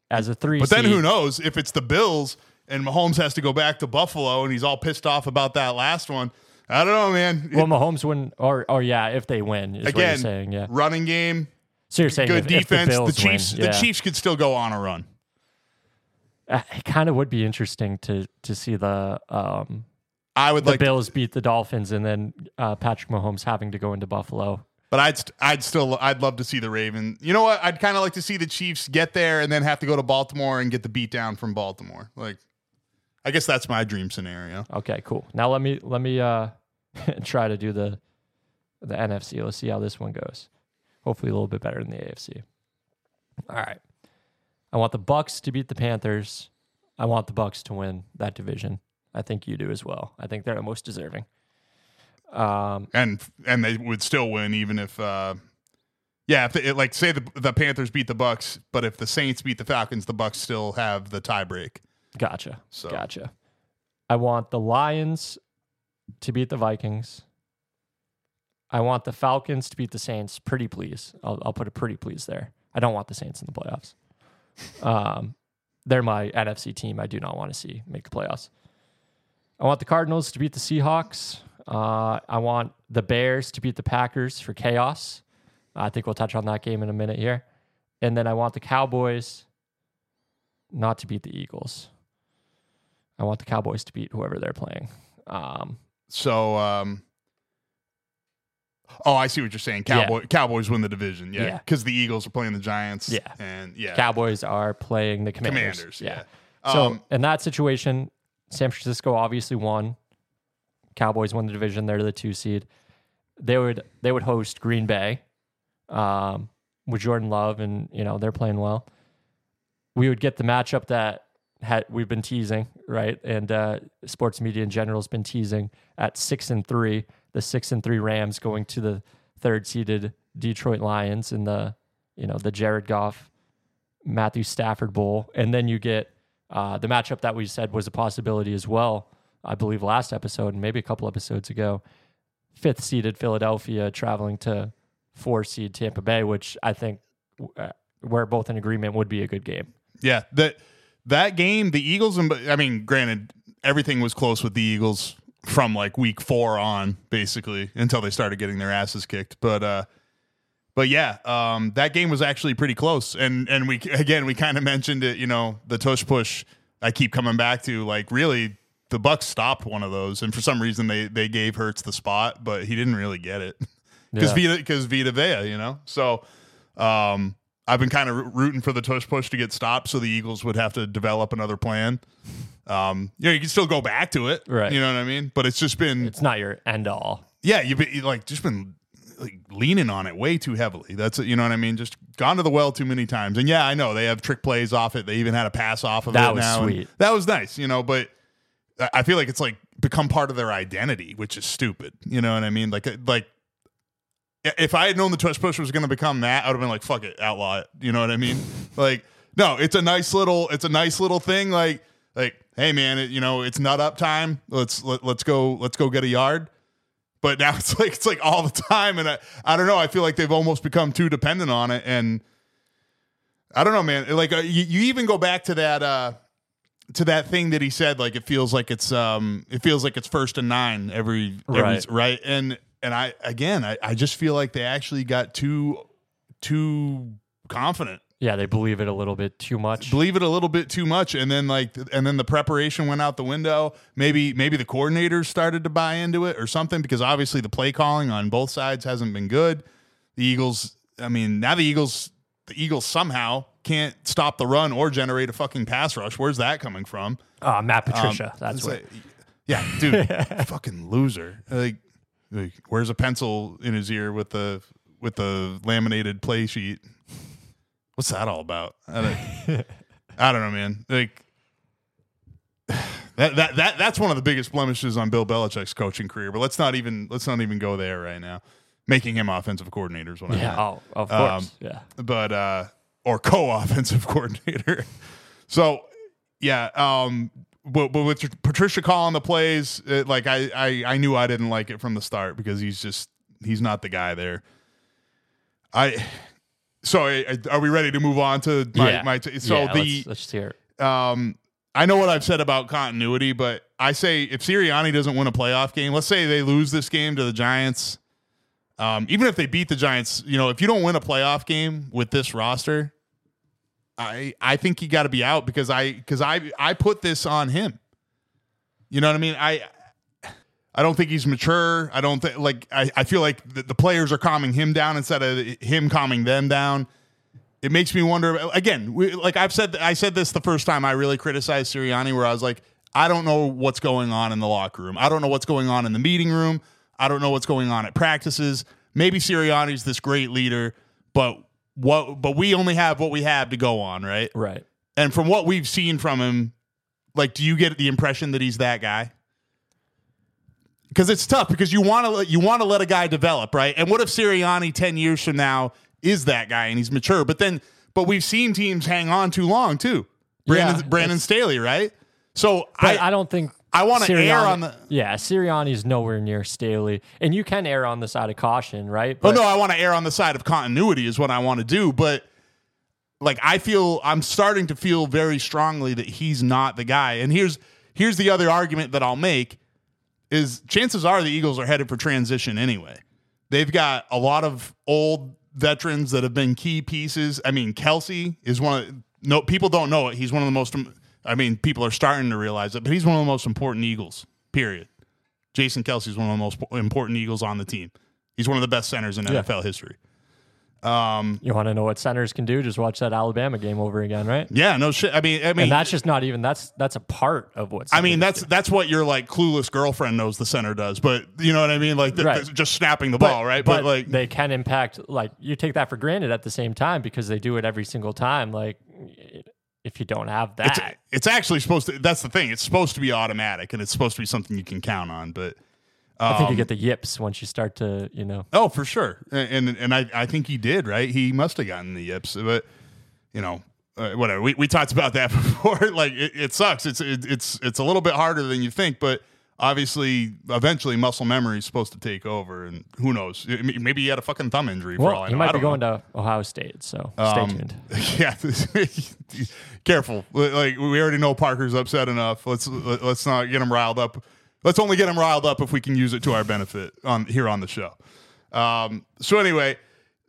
as a three But then who knows if it's the Bills and Mahomes has to go back to Buffalo and he's all pissed off about that last one. I don't know, man. Well, Mahomes win, or, or yeah, if they win, is what you're Again, saying. Yeah. running game, So you're saying good if, if the defense. The, Chiefs, win, the. Chiefs could still go on a run. Uh, It kind of would be interesting to to see the um, I would the like, Bills beat the Dolphins and then uh, Patrick Mahomes having to go into Buffalo. but I'd, st- I'd still, I'd love to see the Raven. You know what? I'd kind of like to see the Chiefs get there and then have to go to Baltimore and get the beat down from Baltimore. Like, I guess that's my dream scenario. Okay, cool. Now let me let me uh try to do the the NFC. Let's see how this one goes. Hopefully a little bit better than the AFC. All right. I want the Bucks to beat the Panthers. I want the Bucks to win that division. I think you do as well. I think they're the most deserving. Um, and and they would still win even if uh yeah if they, like say the the Panthers beat the Bucks but if the Saints beat the Falcons the Bucks still have the tiebreak gotcha. So- Gotcha. I want the Lions to beat the Vikings. I want the Falcons to beat the Saints. Pretty please. I'll, I'll put a pretty please there. I don't want the Saints in the playoffs. Um, they're my NFC team. I do not want to see make the playoffs. I want the Cardinals to beat the Seahawks. Uh, I want the Bears to beat the Packers for chaos. I think we'll touch on that game in a minute here. And then I want the Cowboys not to beat the Eagles. I want the Cowboys to beat whoever they're playing. Um, so um oh I see what you're saying Cowboy Cowboys win the division yeah Yeah. because the Eagles are playing the Giants Yeah. and yeah Cowboys are playing the Commanders. Commanders yeah, So Um, in that situation, San Francisco obviously won. Cowboys won the division. They're the two seed. They would they would host Green Bay, um, with Jordan Love, and you know they're playing well. we would get the matchup that had we've been teasing, right? And uh, sports media in general has been teasing at six and three, the six and three Rams going to the third seeded Detroit Lions in the you know the Jared Goff, Matthew Stafford Bowl, and then you get uh, the matchup that we said was a possibility as well. I believe last episode and maybe a couple episodes ago, fifth seeded Philadelphia traveling to four seed Tampa Bay, which I think uh, we're both in agreement would be a good game. Yeah, that that game, the Eagles and I mean, granted, everything was close with the Eagles from like week four on, basically, until they started getting their asses kicked. But uh but yeah, um, that game was actually pretty close. And and we again we kind of mentioned it, you know, the tush push I keep coming back to, like really the Bucks stopped one of those, and for some reason they they gave Hurts the spot, but he didn't really get it because Yeah. Vita because Vita Vea, you know. So um, I've been kind of rooting for the tush push to get stopped, so the Eagles would have to develop another plan. Um, you know, you can still go back to it, Right. You know what I mean? But it's just been It's not your end all. yeah, you've been like just been like leaning on it way too heavily. That's it, you know what I mean. Just gone to the well too many times. And yeah, I know they have trick plays off it. They even had a pass off of That it was now. sweet. That was nice, you know. But I- I feel like it's like become part of their identity, which is stupid. You know what I mean? Like like. If I had known the tush push was going to become that, I would have been like, "Fuck it, outlaw it." You know what I mean? like, no, it's a nice little, it's a nice little thing. Like, like, hey man, it, you know, it's nut up time. Let's let, let's go, let's go get a yard but now it's like it's like all the time and I, I don't know i feel like they've almost become too dependent on it and i don't know man like uh, you, you even go back to that uh to that thing that he said like it feels like it's um it feels like it's first and nine every, every Right. right and and i again I, I just feel like they actually got too too confident Yeah, they believe it a little bit too much. believe it a little bit too much and then like and then the preparation went out the window maybe maybe the coordinators started to buy into it or something because obviously the play calling on both sides hasn't been good the eagles i mean now the eagles the eagles somehow can't stop the run or generate a fucking pass rush where's that coming from Uh, Matt Patricia. that's what. like- yeah dude fucking loser like, like where's a pencil in his ear with the with the laminated play sheet what's that all about I don't, I don't know man like that, that that that's one of the biggest blemishes on Bill Belichick's coaching career but let's not even let's not even go there right now making him offensive coordinator is what I yeah. meant Oh, of Um, course. yeah. but uh or co-offensive coordinator. So yeah, um but, but with Patricia calling the plays, it, like I, I I knew I didn't like it from the start because he's just he's not the guy there. I so I, are we ready to move on to my, yeah. my t- so Yeah, the let's, let's hear it. um I know what I've said about continuity, but I say if Sirianni doesn't win a playoff game, let's say they lose this game to the Giants, um, even if they beat the Giants, you know, if you don't win a playoff game with this roster, I I think he got to be out because I because I I put this on him. You know what I mean? I I don't think he's mature. I don't think like I, I feel like the, the players are calming him down instead of him calming them down. It makes me wonder again. We, like I've said, I said this the first time I really criticized Sirianni, where I was like, I don't know what's going on in the locker room. I don't know what's going on in the meeting room. I don't know what's going on at practices. Maybe Sirianni's this great leader, but what? But we only have what we have to go on, right? Right. And from what we've seen from him, like, do you get the impression that he's that guy? Because it's tough because you want to you want to let a guy develop, right? And what if Sirianni ten years from now is that guy and he's mature? But then, but we've seen teams hang on too long too. Brandon Yeah, Brandon Staley, right? So But I, I, don't think I wanna err Sirianni- on the- Yeah, Sirianni's nowhere near Staley. And you can err on the side of caution, right? Oh But no, I want to err on the side of continuity is what I want to do, but like I feel I'm starting to feel very strongly that he's not the guy. And here's here's the other argument that I'll make is chances are the Eagles are headed for transition anyway. They've got a lot of old veterans that have been key pieces. I mean, Kelce is one of no people don't know it. He's one of the most I mean, people are starting to realize it, but he's one of the most important Eagles. Period. Jason Kelce is one of the most important Eagles on the team. He's one of the best centers in Yeah. NFL history. Um, you want to know what centers can do? Just watch that Alabama game over again, right? Yeah, no shit. I mean, I mean, And that's just not even that's that's a part of what I mean, that's do. that's what your like clueless girlfriend knows the center does. But you know what I mean, like Right. just snapping the ball, right? But, like, they can impact like you take that for granted at the same time because they do it every single time. Like if you don't have that. it's actually supposed to. That's the thing. It's supposed to be automatic, and it's supposed to be something you can count on. But I think you um, get the yips once you start to, you know. Oh, for sure, and and, and I, I think he did right. He must have gotten the yips, but you know, uh, whatever. We, we talked about that before. like it, it sucks. It's it, it's it's a little bit harder than you think, but obviously, eventually, muscle memory is supposed to take over, and who knows? Maybe he had a fucking thumb injury. for all Well, I he know. Might be don't know. going to Ohio State, so stay Um, tuned. Yeah, careful. Like we already know Parker's upset enough. Let's let's not get him riled up. Let's only get him riled up if we can use it to our benefit on here on the show. Um, so anyway,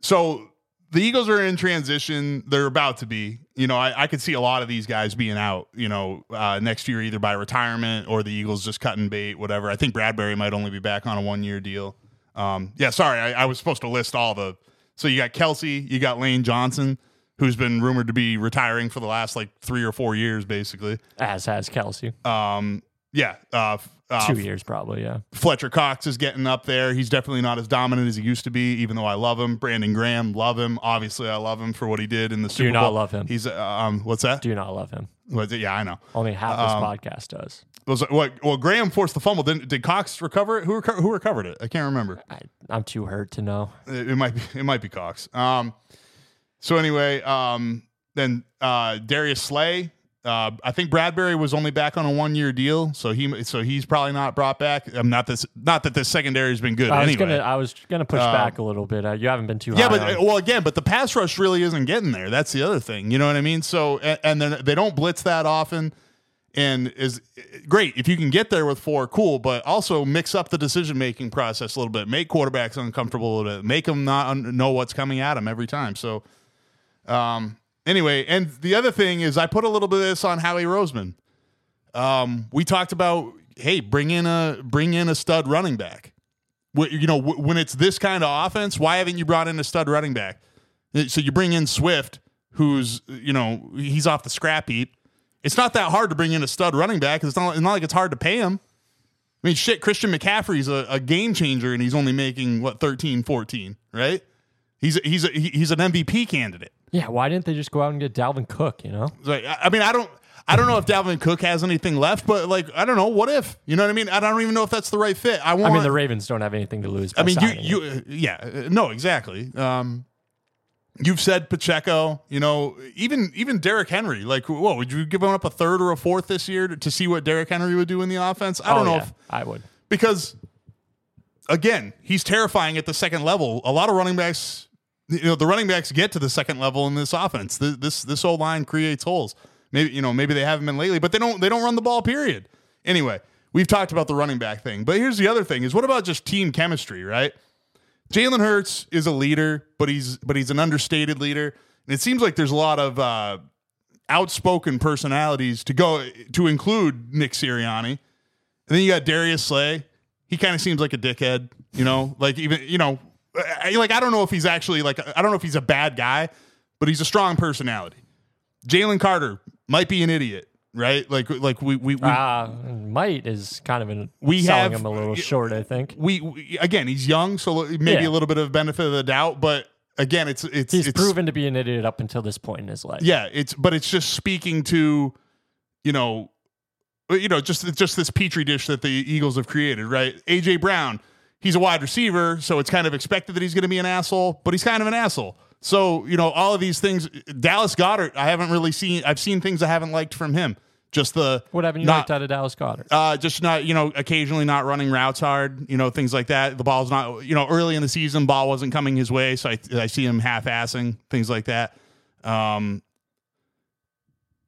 so the Eagles are in transition. They're about to be. You know, I, I could see a lot of these guys being out. You know, uh, next year either by retirement or the Eagles just cutting bait, whatever. I think Bradberry might only be back on a one year deal. Um, yeah, sorry, I, I was supposed to list all the. So you got Kelce, you got Lane Johnson, who's been rumored to be retiring for the last like three or four years, basically. As has Kelce. Um, yeah, uh, uh, Two years, probably, yeah. Fletcher Cox is getting up there. He's definitely not as dominant as he used to be, even though I love him. Brandon Graham, love him. Obviously, I love him for what he did in the Super you not Bowl. love him? He's uh, um, what's that? Do not love him. Yeah, I know. Only half this Um, podcast does. Was what? Well, Graham forced the fumble. Did, did Cox recover it? Who reco- who recovered it? I can't remember. I, I'm too hurt to know. It, it might be it might be Cox. Um, so anyway, um, then uh, Darius Slay. Uh, I think Bradberry was only back on a one year deal, so he so he's probably not brought back. I'm not this not that the secondary has been good I was anyway. gonna, I was gonna push back a little bit. Uh, you haven't been too yeah, but on- uh, well, again, but the pass rush really isn't getting there. That's the other thing. You know what I mean? So and, and then they don't blitz that often. And is great if you can get there with four, cool. But also mix up the decision making process a little bit. Make quarterbacks uncomfortable a little bit. Make them not un- know what's coming at them every time. So, um, anyway, and the other thing is, I put a little bit of this on Howie Roseman. Um, we talked about, hey, bring in a bring in a stud running back. You know, when it's this kind of offense, why haven't you brought in a stud running back? So you bring in Swift, who's you know he's off the scrap heap. It's not that hard to bring in a stud running back. It's not, it's not like it's hard to pay him. I mean, shit, Christian McCaffrey's a, a game changer, and he's only making what 13, 14, right? He's a, he's a, he's an MVP candidate. Yeah, why didn't they just go out and get Dalvin Cook? You know, Like, I mean, I don't, I don't know if Dalvin Cook has anything left, but like, I don't know. What if? You know what I mean? I don't even know if that's the right fit. I want. I mean the Ravens don't have anything to lose. I mean, you, you, uh, yeah, uh, no, exactly. Um, you've said Pacheco. You know, even even Derrick Henry. Like, whoa, would you give him up a third or a fourth this year to, to see what Derrick Henry would do in the offense? I Oh, don't know yeah, if I would. because again, he's terrifying at the second level. A lot of running backs, you know, the running backs get to the second level in this offense. This this, this old line creates holes. Maybe you know, maybe they haven't been lately, but they don't they don't run the ball. Period. Anyway, we've talked about the running back thing, but here's the other thing: is what about just team chemistry, right? Jalen Hurts is a leader, but he's but he's an understated leader, and it seems like there's a lot of uh, outspoken personalities to go to include Nick Sirianni. And then you got Darius Slay. He kind of seems like a dickhead, you know, like even, you know, I, like I don't know if he's actually like, I don't know if he's a bad guy, but he's a strong personality. Jalen Carter might be an idiot, right? Like, like we, we, we, Uh, might is kind of an, We selling have- him a little short, I think. we, we, again, he's young, so maybe Yeah. a little bit of benefit of the doubt, but again, it's, it's, He's it's, proven to be an idiot up until this point in his life. Yeah, it's but it's just speaking to, you know, you know, just just this petri dish that the Eagles have created, right? AJ Brown, he's a wide receiver, so it's kind of expected that he's going to be an asshole, but he's kind of an asshole. So you know, all of these things. Dallas Goedert, I haven't really seen. I've seen things I haven't liked from him. Just the What haven't you not, liked out of Dallas Goedert? uh, just not, you know, occasionally not running routes hard, you know, things like that. The ball's not, you know, early in the season, ball wasn't coming his way, so I, I see him half-assing things like that. Um,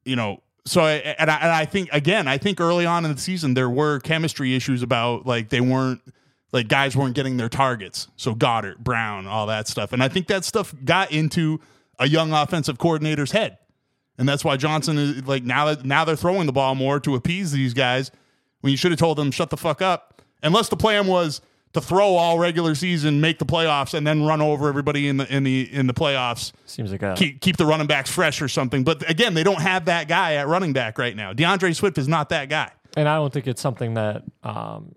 you know, so I, and I, and I think again, I think early on in the season there were chemistry issues about like they weren't like guys weren't getting their targets. So Goedert, Brown, all that stuff, and I think that stuff got into a young offensive coordinator's head. And that's why Johnson is like now that now they're throwing the ball more to appease these guys when you should have told them shut the fuck up. Unless the plan was to throw all regular season, make the playoffs, and then run over everybody in the in the in the playoffs. Seems like a Keep keep the running backs fresh or something. But again, they don't have that guy at running back right now. D'Andre Swift is not that guy. And I don't think it's something that um,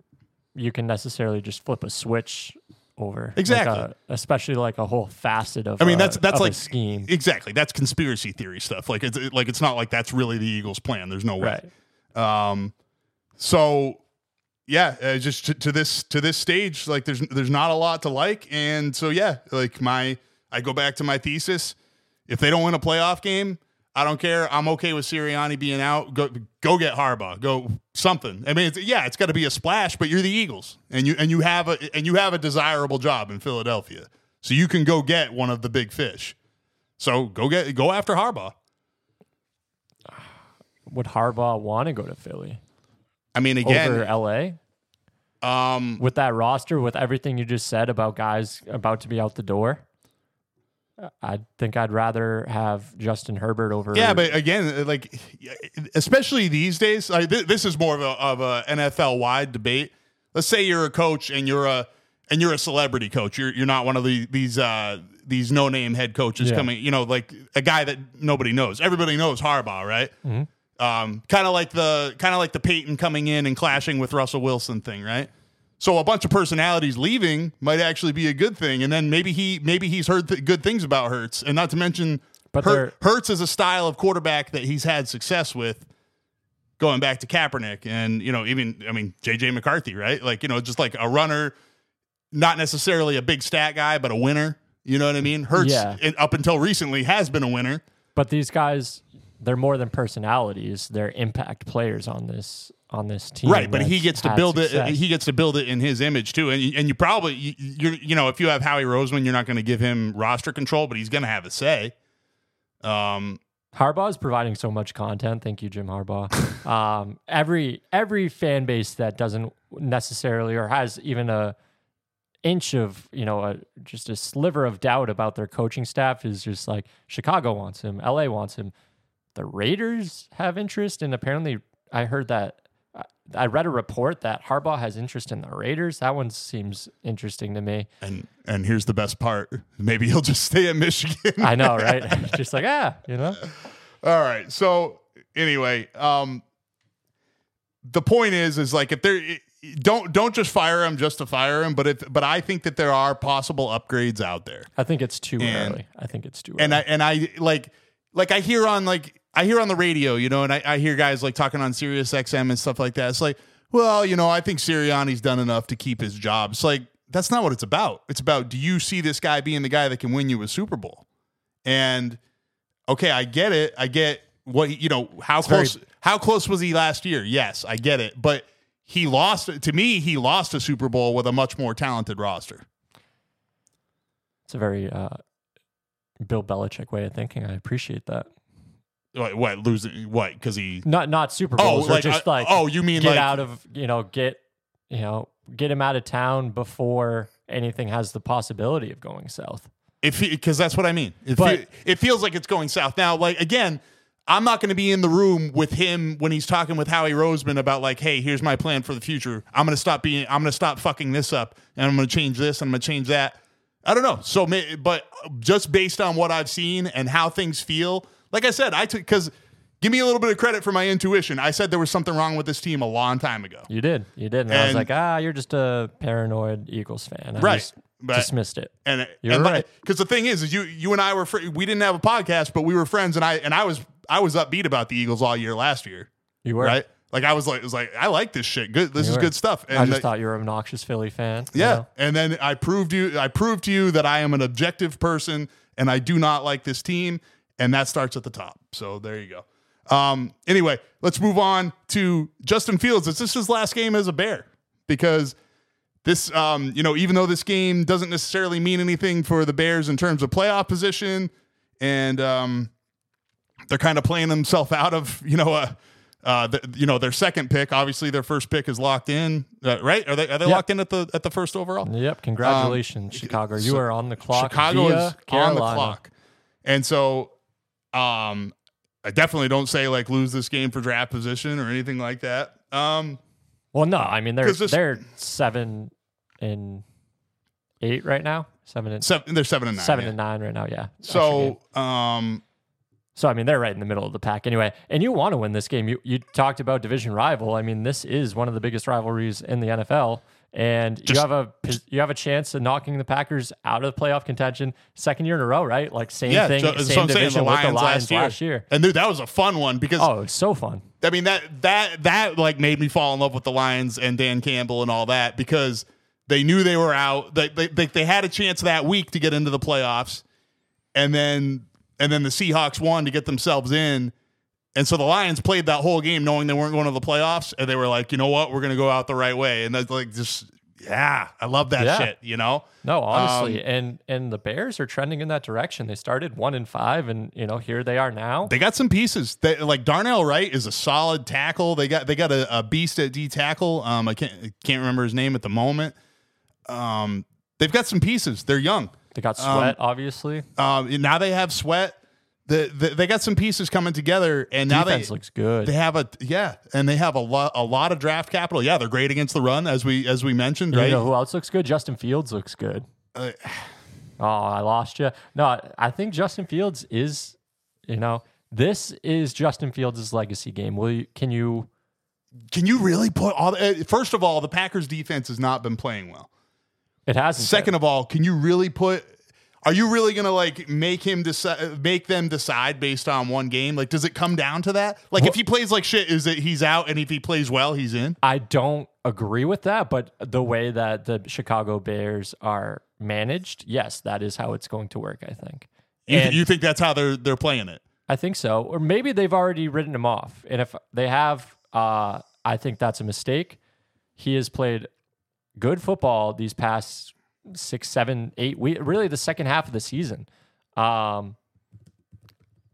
you can necessarily just flip a switch over. Like Exactly. a- especially like a whole facet of. I mean, a- that's that's like scheme. Exactly, that's conspiracy theory stuff. Like it's like it's not like that's really the Eagles' plan. There's no way. Right. Um, so yeah, uh, just to, to this to this stage, like there's there's not a lot to like, and so yeah, like my I go back to my thesis. If they don't win a playoff game, I don't care. I'm okay with Sirianni being out. Go go get Harbaugh. Go something. I mean, it's, yeah, it's got to be a splash, but you're the Eagles, and you and you have a and you have a desirable job in Philadelphia, so you can go get one of the big fish. So go get go after Harbaugh. Would Harbaugh want to go to Philly I mean, again, over LA um, with that roster, with everything you just said about guys about to be out the door? I think I'd rather have Justin Herbert over. Yeah, but again, like especially these days, like th- this is more of a of a NFL wide debate. Let's say you're a coach and you're a and you're a celebrity coach. You're you're not one of the, these uh these no name head coaches Yeah. coming. You know, like a guy that nobody knows. Everybody knows Harbaugh, right? Mm-hmm. Um, kind of like the kind of like the Peyton coming in and clashing with Russell Wilson thing, right? So a bunch of personalities leaving might actually be a good thing, and then maybe he maybe he's heard th- good things about Hurts, and not to mention, But Hurts is a style of quarterback that he's had success with, going back to Kaepernick, and you know even I mean JJ McCarthy, right? Like you know just like a runner, not necessarily a big stat guy, but a winner. You know what I mean? Hurts, Yeah. up until recently, has been a winner. But these guys, they're more than personalities. They're impact players on this on this team. right but he gets to build it he gets to build it in his image too and you, and you probably you, you're you know if you have howie roseman you're not going to give him roster control but he's going to have a say um Harbaugh is providing so much content. Thank you, Jim Harbaugh. um, every every fan base that doesn't necessarily or has even a inch of you know a, just a sliver of doubt about their coaching staff is just like Chicago wants him, LA wants him. The Raiders have interest, and apparently I heard that. I- read a report that Harbaugh has interest in the Raiders. That one seems interesting to me. and and here's the best part maybe he'll just stay at michigan I know, right? just like ah, you know. all right so anyway um the point is is like if there don't don't just fire him just to fire him but if but i think that there are possible upgrades out there I think it's too And- early. I think it's too and early. I and I like like I hear on like I hear on the radio, you know, and I, I hear guys like talking on Sirius XM and stuff like that. It's like, well, you know, I think Sirianni's done enough to keep his job. It's like that's not what it's about. It's about do you see this guy being the guy that can win you a Super Bowl? And okay, I get it. I get what you know. How very- close? how close was he last year? Yes, I get it. But he lost. To me, he lost a Super Bowl with a much more talented roster. It's a very uh, Bill Belichick way of thinking. I appreciate that. What, what losing? What? Because he Not not Super Oh, Bowls, or like, just uh, like oh, you mean get like- out of you know get you know get him out of town before anything has the possibility of going south. If because that's what I mean. It, But- fe- it feels like it's going south now. Like again, I'm not going to be in the room with him when he's talking with Howie Roseman about like, hey, here's my plan for the future. I'm going to stop being. I'm going to stop fucking this up, and I'm going to change this, and I'm going to change that. I don't know. So, but just based on what I've seen and how things feel, like I said, I took because. Give me a little bit of credit for my intuition. I said there was something wrong with this team a long time ago. You did, you did, and, I was like, ah, you're just a paranoid Eagles fan. I Right, just but- dismissed it. And You're right. Because the thing is, is you you and I were fr- we didn't have a podcast, but we were friends, and I and I was I was upbeat about the Eagles all year last year, You were right? Like I was like, it was like I like this shit. Good, this You is were. good stuff. And I just thought you were an obnoxious Philly fan. you yeah, know? and then I proved you I proved to you that I am an objective person, and I do not like this team, and that starts at the top. So there you go. Um, anyway, let's move on to Justin Fields. It's this his last game as a Bear because this, um, you know, even though this game doesn't necessarily mean anything for the Bears in terms of playoff position, and um, they're kind of playing themselves out of, you know, uh, uh, the, you know, their second pick. Obviously, their first pick is locked in, uh, right? Are they are they Yep. locked in at the at the first overall? Yep. Congratulations, Chicago. You Um, so are on the clock. Chicago is on the clock, and so um, I definitely don't say like lose this game for draft position or anything like that. Um, Well, no, I mean they're this- they're seven and eight right now. Seven and seven, they're seven and nine. seven yeah. and nine right now. Yeah. So um, so I mean they're right in the middle of the pack anyway. And you want to win this game. You you talked about division rival. I mean this is one of the biggest rivalries in the NFL. And you have a you have a chance of knocking the Packers out of the playoff contention second year in a row, right? Like same Yeah, thing, so- same I'm saying. division The with the Lions Lions last year. And dude, that was a fun one because Oh, it's so fun. I mean that that that like made me fall in love with the Lions and Dan Campbell and all that because they knew they were out. They they, they, they had a chance that week to get into the playoffs, and then and then the Seahawks won to get themselves in. And so the Lions played that whole game knowing they weren't going to the playoffs, and they were like, you know what, we're going to go out the right way, and that's like just yeah, I love that Yeah. shit, you know. No, honestly, Um, and and the Bears are trending in that direction. They started one and five, and you know here they are now. They got some pieces. They, like Darnell Wright is a solid tackle. They got they got a, a beast at D tackle. Um, I can't can't remember his name at the moment. Um, they've got some pieces. They're young. They got sweat, obviously. Um, now they have sweat. The, the, they got some pieces coming together, and now Defense they looks good. they have a yeah, and they have a lot a lot of draft capital. Yeah, they're great against the run, as we as we mentioned, You right? know who else looks good? Justin Fields looks good. Uh, oh, I lost you. No, I think Justin Fields is. You know, this is Justin Fields' legacy game. Will you? Can you? Can you really put all? The, uh, first of all, the Packers defense has not been playing well. It hasn't. Second of all, can you really put? Are you really gonna like make him decide, make them decide based on one game? Like, does it come down to that? Like, if he plays like shit, is it he's out, and if he plays well, he's in? I don't agree with that, but the way that the Chicago Bears are managed, yes, that is how it's going to work. I think. You, you think that's how they're they're playing it? I think so. Or maybe they've already written him off. And if they have, uh, I think that's a mistake. He has played good football these past six, seven, eight weeks, really the second half of the season. Um,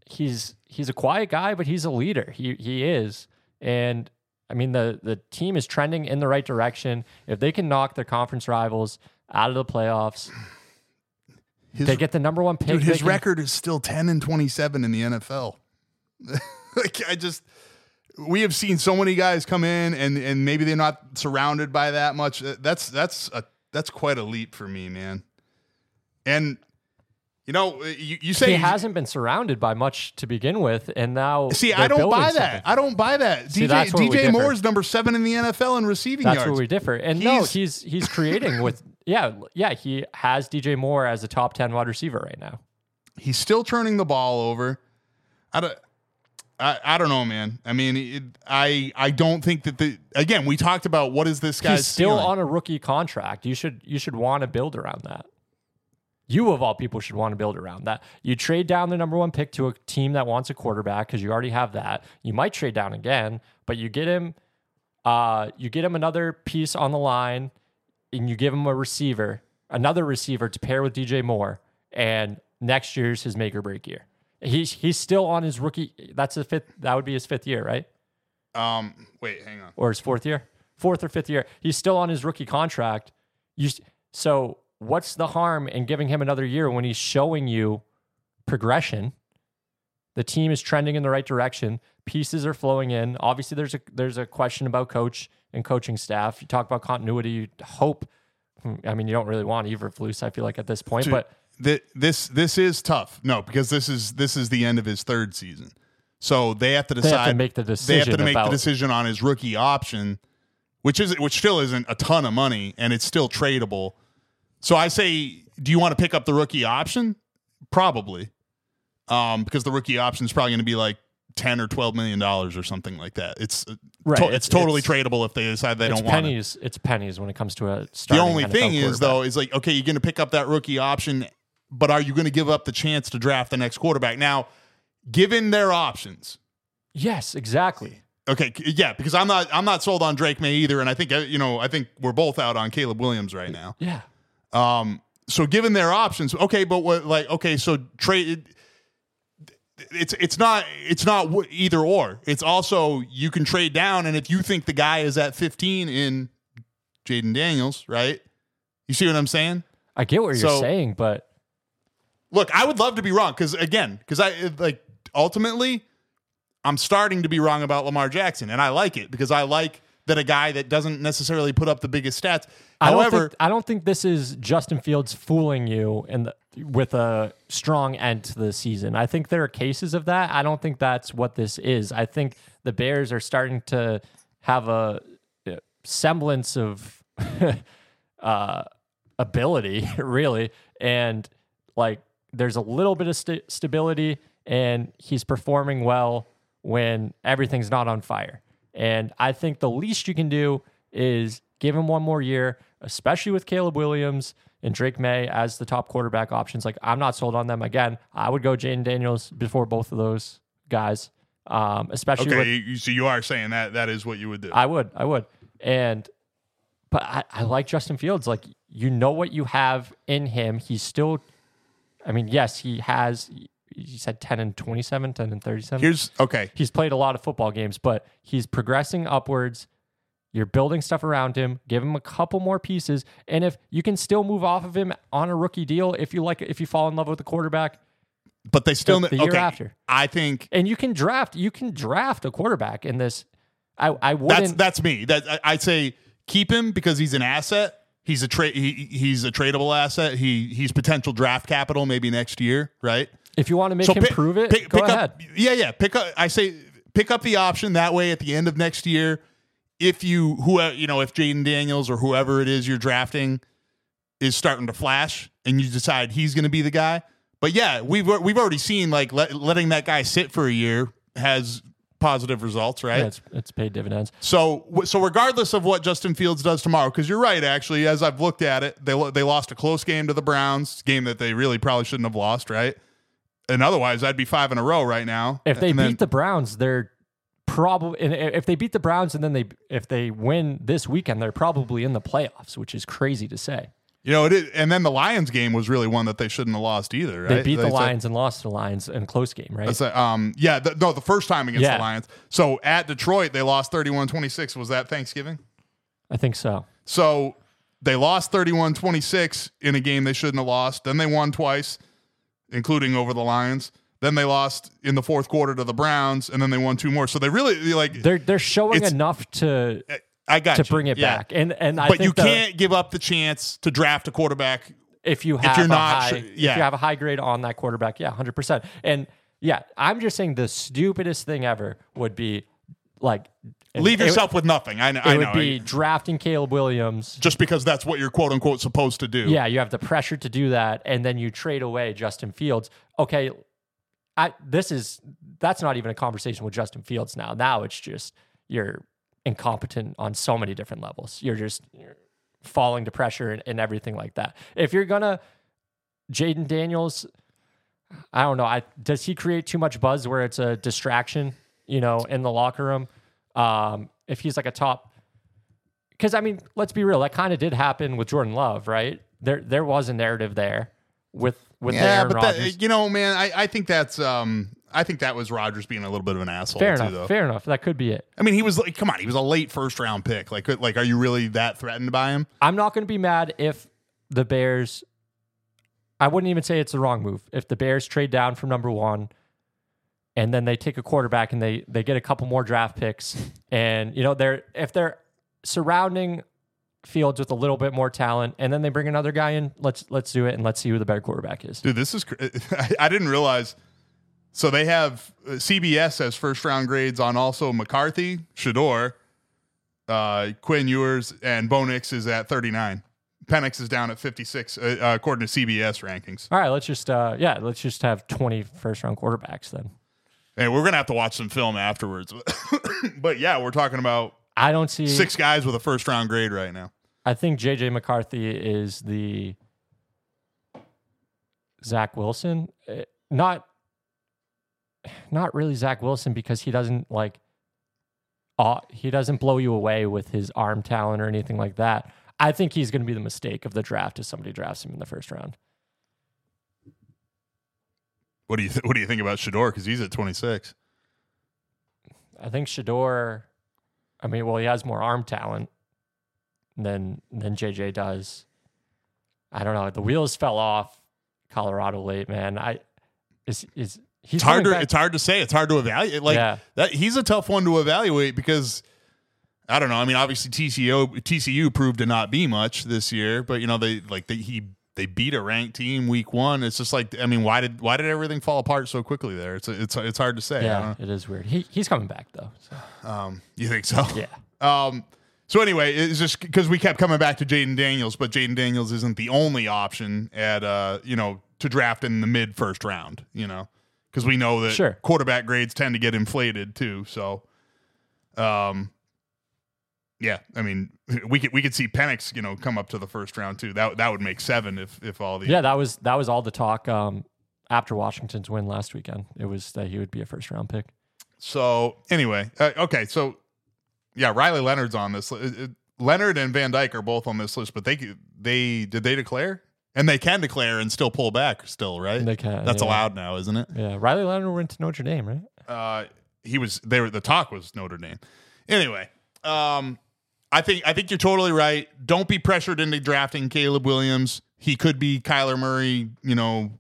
he's he's a quiet guy, but he's a leader. He he is. And I mean the the team is trending in the right direction. If they can knock their conference rivals out of the playoffs, His, they get the number one pick. dude, his can- record is still ten and twenty seven in the NFL. like, I just we have seen so many guys come in, and and maybe they're not surrounded by that much. That's that's a that's quite a leap for me, man. And you know, you, you say he hasn't been surrounded by much to begin with, and now See, I don't buy something. that. I don't buy that. See, DJ that's where we DJ differ. Moore's number seven in the NFL in receiving That's yards. That's where we differ. And no, He's- he's he's creating with yeah yeah he has DJ Moore as a top ten wide receiver right now. He's still turning the ball over. I don't. I, I don't know, man. I mean, it, I I don't think that the again we talked about what is this guy still ceiling. on a rookie contract. You should you should want to build around that. You of all people should want to build around that. You trade down the number one pick to a team that wants a quarterback because you already have that. You might trade down again, but you get him. Uh, you get him another piece on the line, and you give him a receiver, another receiver to pair with DJ Moore, and next year's his make or break year. He's he's still on his rookie. That's the fifth. That would be his fifth year, right? Um, wait, hang on. or his fourth year, fourth or fifth year. He's still on his rookie contract. You so what's the harm in giving him another year when he's showing you progression? The team is trending in the right direction. Pieces are flowing in. Obviously, there's a there's a question about coach and coaching staff. You talk about continuity. You hope. I mean, you don't really want Eberflus. I feel like at this point, Dude, but Th- this this is tough. No, because this is this is the end of his third season. So they have to they decide. have to make the decision. they have to make about the decision on his rookie option, which is which still isn't a ton of money, and it's still tradable. So I say, do you want to pick up the rookie option? Probably, um, because the rookie option is probably going to be like ten or twelve million dollars or something like that. It's uh, Right, to- it's- it's, totally it's- tradable if they decide they don't want it. pennies. It's pennies when it comes to a The only NFL thing is though is like okay, you're going to pick up that rookie option, but are you going to give up the chance to draft the next quarterback? Now, given their options, yes, exactly. okay, yeah, because I'm not I'm not sold on Drake Maye either, and I think uh, you know I think we're both out on Caleb Williams right now. Yeah. Um, so given their options, okay, but what like okay, so trade. It's it's not it's not either or. It's also you can trade down, and if you think the guy is at 15 in Jayden Daniels, right? You see what I'm saying? I get what you're saying, but Look, I would love to be wrong because again, because I like ultimately, I'm starting to be wrong about Lamar Jackson, and I like it because I like that a guy that doesn't necessarily put up the biggest stats. I don't However, think I don't think this is Justin Fields fooling you in the, with a strong end to the season. I think there are cases of that. I don't think that's what this is. I think the Bears are starting to have a uh, semblance of uh, ability, really. And like, there's a little bit of st- stability, and he's performing well when everything's not on fire. And I think the least you can do is give him one more year, especially with Caleb Williams and Drake Maye as the top quarterback options. Like, I'm not sold on them. Again, I would go Jayden Daniels before both of those guys, um, especially with Okay, you, so you are saying that that is what you would do. I would, I would. And but I, I like Justin Fields. Like you know what you have in him. He's still I mean, yes, he has he said 10 and 27, 10 and 37. Here's okay. he's played a lot of football games, but he's progressing upwards. You're building stuff around him. Give him a couple more pieces, and if you can still move off of him on a rookie deal, if you like, if you fall in love with the quarterback, But they still The- the year okay. after. I think and you can draft, you can draft a quarterback in this. I, I wouldn't. That's that's me. That I- I'd say keep him because he's an asset. He's a trade. He, he's a tradable asset. He he's potential draft capital maybe next year, right? if you want to make him pick- prove it, pick- go pick ahead. Up, yeah, yeah. Pick up. I say pick up the option that way at the end of next year. If you who you know if Jayden Daniels or whoever it is you're drafting is starting to flash and you decide he's going to be the guy. But yeah, we've we've already seen like let, letting that guy sit for a year has positive results, right? Yeah, it's, it's paid dividends. So, so regardless of what Justin Fields does tomorrow, because you're right, actually, as I've looked at it, they they lost a close game to the Browns, game that they really probably shouldn't have lost, right? And otherwise, I'd be five in a row right now. If they And beat then- the Browns, they're probably if they beat the Browns and then they if they win this weekend, they're probably in the playoffs, which is crazy to say. You know, it is, and then the Lions game was really one that they shouldn't have lost either, right? They beat the Lions and lost the Lions in a close game, right? That's a- um, yeah, the, no, the first time against Yeah. the Lions. So at Detroit, they lost 31-26. Was that Thanksgiving? I think so. So they lost 31 26 in a game they shouldn't have lost. Then they won twice, including over the Lions. Then they lost in the fourth quarter to the Browns, and then they won two more. So they really like. They're they're showing enough to I got to you. bring it Yeah. back, and and I But you the- can't give up the chance to draft a quarterback. if you have you're not high, sure- yeah. if you have a high grade on that quarterback, yeah, hundred percent. And yeah, I'm just saying the stupidest thing ever would be like Leave it- yourself with nothing. I, know. It, I would know. be drafting Caleb Williams. just because that's what you're quote unquote supposed to do. Yeah, you have the pressure to do that, and then you trade away Justin Fields. Okay, I this is that's not even a conversation with Justin Fields now. Now it's just you're incompetent on so many different levels. You're just you're falling to pressure and, and everything like that. If you're gonna Jayden Daniels, I don't know. I does he create too much buzz where it's a distraction, you know, in the locker room? Um, if he's like a top because I mean, let's be real, that kind of did happen with Jordan Love, right? There there was a narrative there with with the Yeah, Aaron but that, you know, man, I, I think that's um, I think that was Rodgers being a little bit of an asshole fair too, enough. though. Fair enough. That could be it. I mean, he was like, come on, he was a late first round pick. Like, like, are you really that threatened by him? I'm not going to be mad if the Bears. I wouldn't even say it's the wrong move. If the Bears trade down from number one, and then they take a quarterback and they they get a couple more draft picks, and you know they're if they're surrounding Fields with a little bit more talent, and then they bring another guy in, let's let's do it and let's see who the better quarterback is. Dude, this is I didn't realize. So they have uh, CBS has first round grades on also McCarthy, Shedeur, uh, Quinn Ewers, and Bo Nix is at 39. Penix is down at 56 uh, uh, according to CBS rankings. All right, let's just uh yeah, let's just have 20 first round quarterbacks then. And we're gonna have to watch some film afterwards. but yeah, we're talking about I don't see six guys with a first round grade right now. I think JJ McCarthy is the Zach Wilson. Eh, Not not really Zach Wilson because he doesn't like uh, he doesn't blow you away with his arm talent or anything like that. I think he's going to be the mistake of the draft if somebody drafts him in the first round. What do you th- what do you think about Shedeur? Because he's at 26. I think Shedeur. I mean, well, he has more arm talent than than JJ does. I don't know. The wheels fell off Colorado late, man. I is is he's It's hard to it's hard to say. It's hard to evaluate. Like Yeah. that, he's a tough one to evaluate because I don't know. I mean, obviously TCU TCU proved to not be much this year, but you know they like they he they beat a ranked team week one. It's just like I mean, why did why did everything fall apart so quickly there? It's it's it's hard to say. Yeah, it is weird. He he's coming back though. So. Um, you think so? yeah. Um, So anyway, it's just because we kept coming back to Jayden Daniels, but Jayden Daniels isn't the only option at uh, you know, to draft in the mid first round, you know. Because we know that Sure. quarterback grades tend to get inflated too. So um yeah, I mean, we could we could see Penix, you know, come up to the first round too. That that would make seven if if all the Yeah, that was that was all the talk um, after Washington's win last weekend. It was that he would be a first round pick. So anyway, uh, okay, so yeah, Riley Leonard's on this. uh, uh, Leonard and Van Dyke are both on this list, but they they did they declare? And they can declare and still pull back, still, right? They can, That's yeah. allowed now, isn't it? Yeah, Riley Leonard went to Notre Dame, right? Uh, he was they were the talk was Notre Dame. Anyway, um, I think I think you're totally right. Don't be pressured into drafting Caleb Williams. He could be Kyler Murray. You know,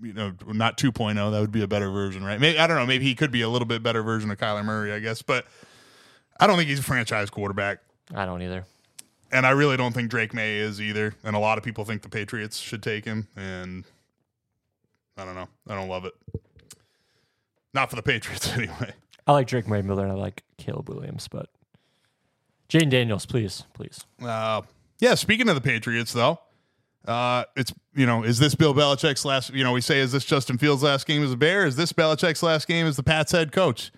you know, not 2.0. That would be a better version, right? Maybe I don't know. Maybe he could be a little bit better version of Kyler Murray, I guess. But I don't think he's a franchise quarterback. I don't either. And I really don't think Drake Maye is either. And a lot of people think the Patriots should take him. And I don't know. I don't love it. Not for the Patriots anyway. I like Drake Maye Miller and I like Caleb Williams, but Jane Daniels, please, please. Uh, yeah. Speaking of the Patriots, though, uh, it's you know, is this Bill Belichick's last? You know, we say is this Justin Fields' last game as a Bear? Is this Belichick's last game as the Pats head coach?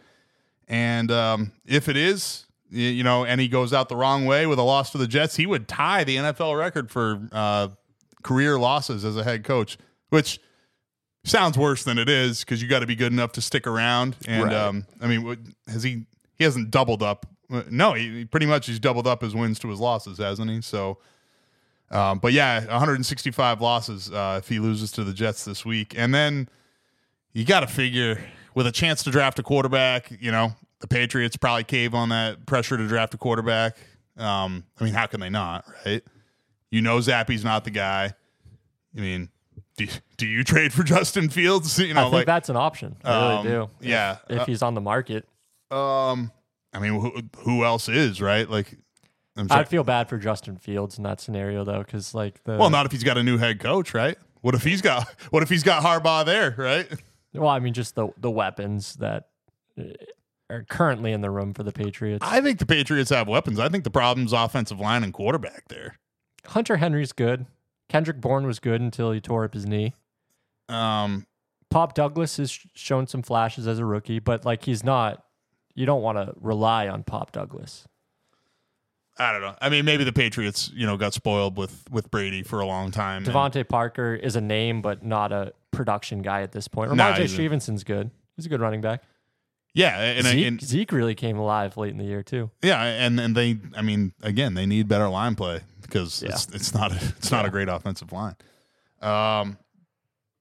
And um, if it is, you know, and he goes out the wrong way with a loss to the Jets, he would tie the NFL record for uh, career losses as a head coach, which sounds worse than it is because you got to be good enough to stick around. And Right. um, I mean, has he? He hasn't doubled up. Uh, No, he, he pretty much he's doubled up his wins to his losses, hasn't he? So, um, but yeah, 165 losses uh, if he loses to the Jets this week, and then you got to figure with a chance to draft a quarterback. You know, the Patriots probably cave on that pressure to draft a quarterback. Um, I mean, how can they not? Right? You know, Zappe's not the guy. I mean, do, do you trade for Justin Fields? You know, I think like that's an option. I really um, do. yeah. If, if he's on the market. um, I mean, who, who else is right? Like, I'm I'd feel bad for Justin Fields in that scenario though, because like the well, not if he's got a new head coach, right? What if he's got what if he's got Harbaugh there, right? well, I mean just the the weapons that uh, are currently in the room for the Patriots. I think the Patriots have weapons. I think the problem's offensive line and quarterback there. Hunter Henry's good. Kendrick Bourne was good until he tore up his knee. Um, Pop Douglas has shown some flashes as a rookie, but like he's not. You don't want to rely on Pop Douglas. I don't know. I mean, maybe the Patriots, you know, got spoiled with with Brady for a long time. and- DeVante Parker is a name, but not a production guy at this point. Nah, Rhamondre a- Stevenson's good. He's a good running back. Yeah, and, Zeke, and Zeke really came alive late in the year too. yeah, and and they, I mean, again, they need better line play because Yeah. it's it's not a, it's not a great offensive line. Um,